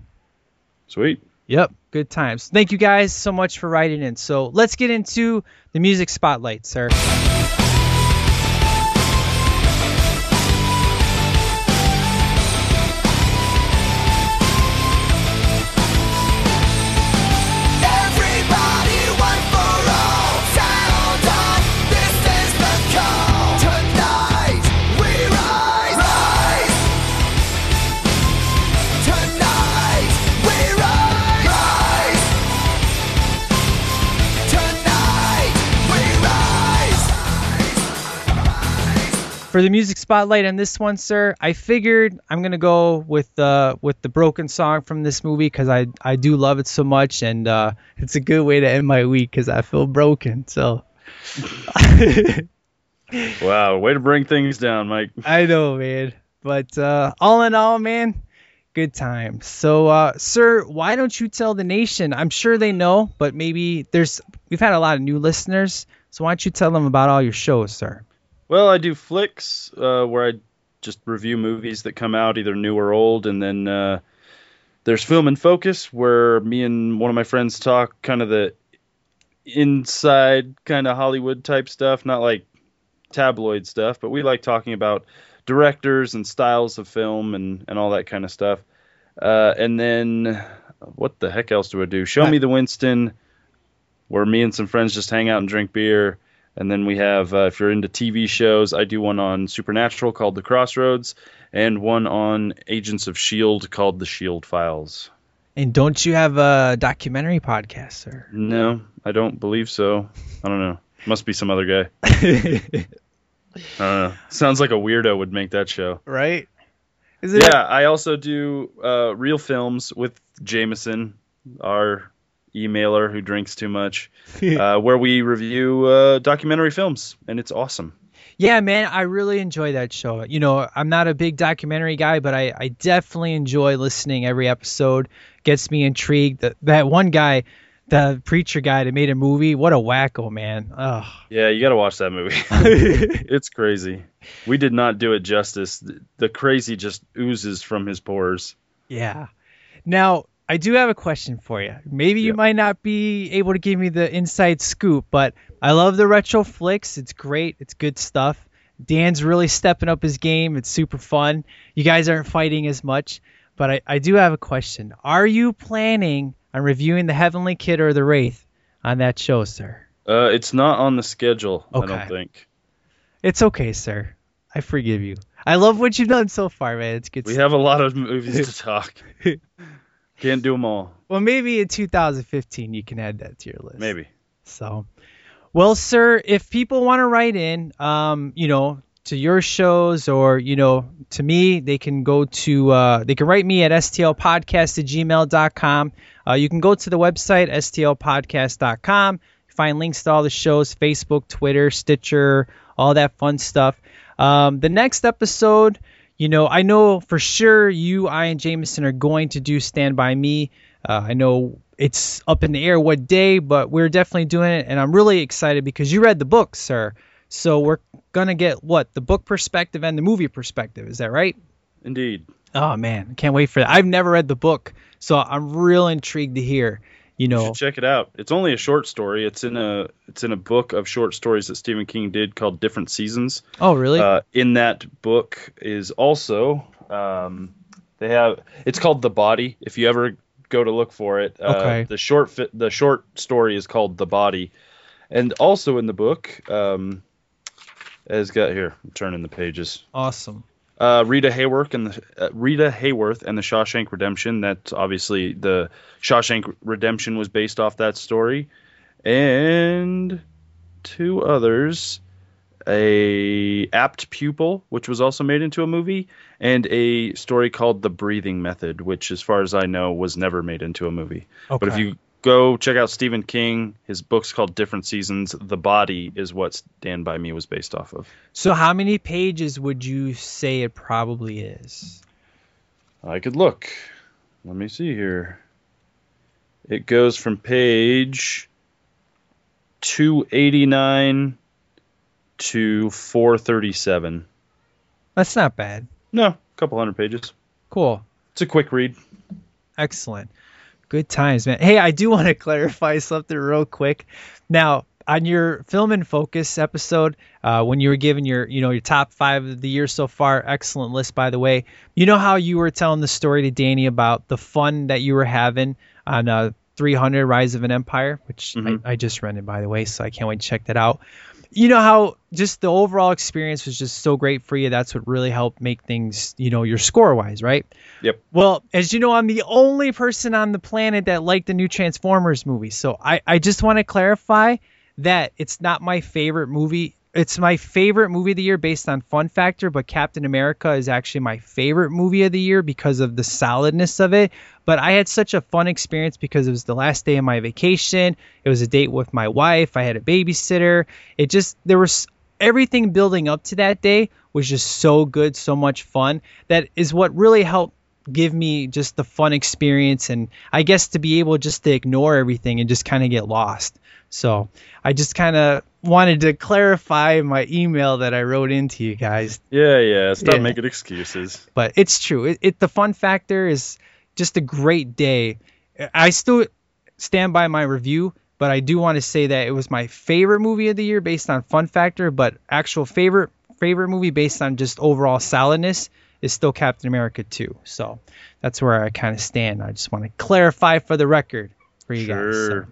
Sweet. Yep, good times. Thank you guys so much for writing in. So let's get into the music spotlight, sir. For the music spotlight on this one, sir, I figured I'm gonna go with uh, with the broken song from this movie because I I do love it so much, and uh, it's a good way to end my week because I feel broken. So Wow, way to bring things down, Mike. I know, man. But uh, all in all, man, good time. So, uh, sir, why don't you tell the nation? I'm sure they know, but maybe there's we've had a lot of new listeners. So why don't you tell them about all your shows, sir? Well, I do flicks uh, where I just review movies that come out, either new or old, and then uh, there's Film and Focus where me and one of my friends talk kind of the inside kind of Hollywood type stuff, not like tabloid stuff, but we like talking about directors and styles of film and, and all that kind of stuff. Uh, and then what the heck else do I do? Show me the Winston, where me and some friends just hang out and drink beer. And then we have, uh, if you're into TV shows, I do one on Supernatural called The Crossroads, and one on Agents of S.H.I.E.L.D. called The S.H.I.E.L.D. Files. And don't you have a documentary podcast, sir? No, I don't believe so. I don't know. Must be some other guy. I. Sounds like a weirdo would make that show. right? Is it? Yeah, I also do uh, real films with Jameson, our emailer who drinks too much, uh, where we review uh, documentary films, and it's awesome. Yeah, man, I really enjoy that show. You know, I'm not a big documentary guy, but I, I definitely enjoy listening every episode. Gets me intrigued. That that one guy, the preacher guy that made a movie. What a wacko, man. Ugh. Yeah, you got to watch that movie. it's crazy. We did not do it justice. The- The crazy just oozes from his pores. Yeah. Now, I do have a question for you. Maybe you Yep. might not be able to give me the inside scoop, but I love the retro flicks. It's great. It's good stuff. Dan's really stepping up his game. It's super fun. You guys aren't fighting as much, but I, I do have a question. Are you planning on reviewing the Heavenly Kid or the Wraith on that show, sir? Uh, it's not on the schedule. okay. I don't think. It's okay, sir. I forgive you. I love what you've done so far, man. It's good. We stuff. have a lot of movies to talk. Can't do them all. well, maybe in 2015 you can add that to your list. Maybe. So, well, sir, if people want to write in, um, you know, to your shows or, you know, to me, they can go to, uh, they can write me at stlpodcast at gmail.com. Uh, you can go to the website, stlpodcast.com. Find links to all the shows, Facebook, Twitter, Stitcher, all that fun stuff. Um, the next episode, you know, I know for sure you, I, and Jameson are going to do Stand By Me. Uh, I know it's up in the air what day, but we're definitely doing it, and I'm really excited because you read the book, sir. So we're gonna get what the book perspective and the movie perspective. Is that right? Indeed. Oh man, can't wait for that. I've never read the book, so I'm real intrigued to hear. You You know, should check it out. It's only a short story. It's in a it's in a book of short stories that Stephen King did called Different Seasons. oh really? Uh, in that book is also um, they have it's called The Body. If you ever go to look for it, uh, Okay. the short fi- the short story is called The Body, and also in the book um, has got here. I'm turning the pages. awesome. Uh, Rita Hayworth and the uh, Rita Hayworth and the Shawshank Redemption. That's obviously the Shawshank Redemption was based off that story, and two others, a apt pupil, which was also made into a movie, and a story called The Breathing Method, which, as far as I know, was never made into a movie. But if you go check out Stephen King, his book's called Different Seasons. The Body is what Stand by Me was based off of. So how many pages would you say it probably is? I could look. Let me see here. It goes from page 289 to 437. That's not bad. No, a couple hundred pages. Cool. It's a quick read. Excellent. Good times, man. Hey, I do want to clarify something real quick. Now, on your film and focus episode, uh, when you were giving your, you know, your top five of the year so far, excellent list, by the way. You know how you were telling the story to Danny about the fun that you were having on uh, 300 Rise of an Empire, which Mhm. I, I just rented, by the way, so I can't wait to check that out. You know how just the overall experience was just so great for you. That's what really helped make things, you know, your score wise, right? Yep. Well, as you know, I'm the only person on the planet that liked the new Transformers movie. So I, I just want to clarify that it's not my favorite movie. It's my favorite movie of the year based on fun factor, but Captain America is actually my favorite movie of the year because of the solidness of it. But I had such a fun experience because it was the last day of my vacation. It was a date with my wife. I had a babysitter. It just, there was everything building up to that day was just so good, so much fun. That is what really helped give me just the fun experience and I guess to be able just to ignore everything and just kind of get lost. So I just kind of wanted to clarify my email that I wrote into you guys. Yeah, yeah. Stop Yeah. making excuses. But it's true. It, it the fun factor is just a great day. I still stand by my review, but I do want to say that it was my favorite movie of the year based on fun factor, but actual favorite favorite movie based on just overall solidness is still Captain America 2. So that's where I kind of stand. I just want to clarify for the record for you guys. so.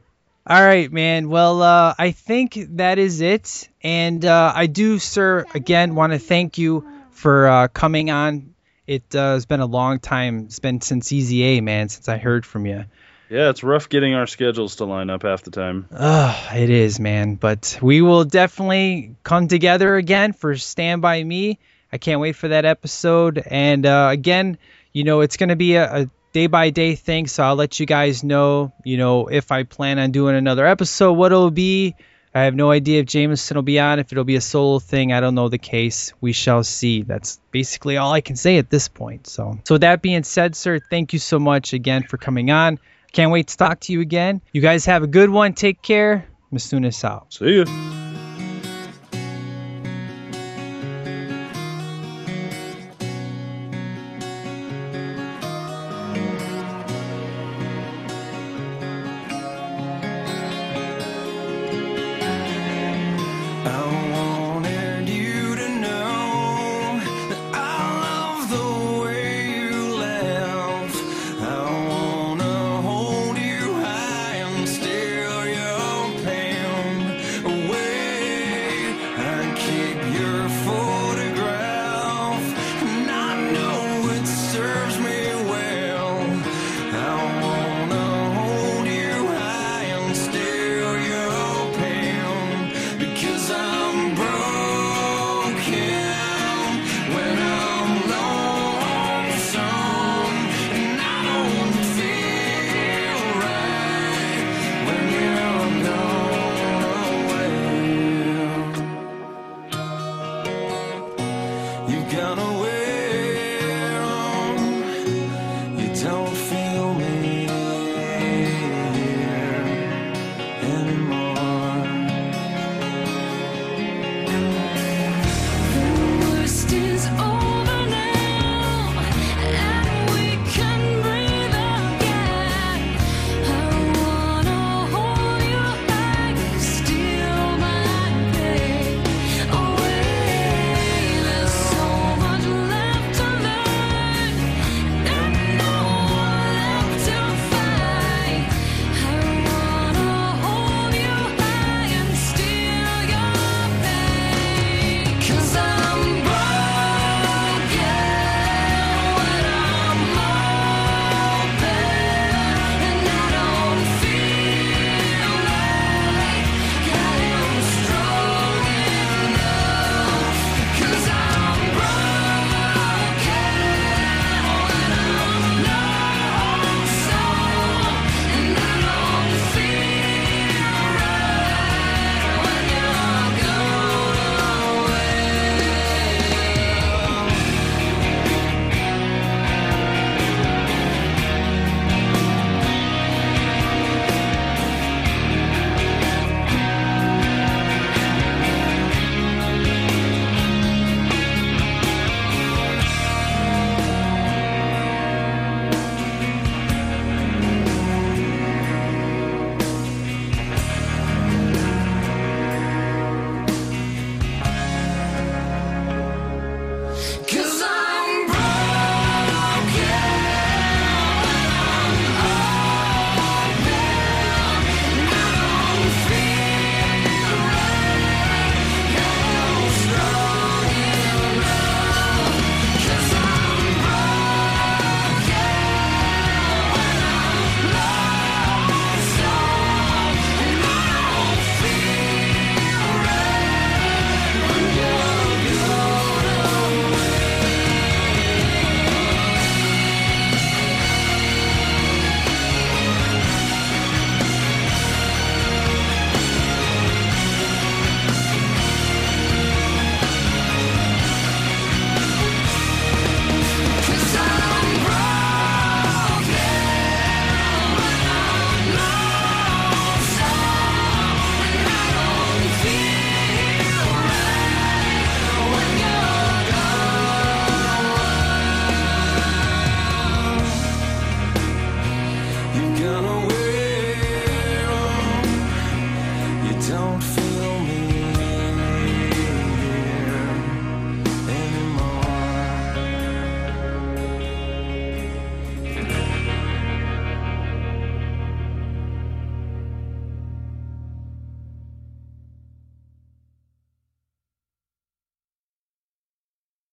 All right, man. Well, uh, I think that is it. And uh, I do, sir, again, want to thank you for uh, coming on. It uh, has been a long time. It's been since EZA, man, since I heard from you. Yeah, it's rough getting our schedules to line up half the time. Ugh, it is, man. But we will definitely come together again for Stand By Me. I can't wait for that episode. And uh, again, you know, it's going to be a, a day by day thing. So I'll let you guys know, you know, if I plan on doing another episode, what it'll be. I have no idea if Jameson will be on, if it'll be a solo thing. I don't know the case. We shall see. That's basically all I can say at this point. So, so that being said, sir, thank you so much again for coming on. Can't wait to talk to you again. You guys have a good one. Take care. Masunas out. See ya.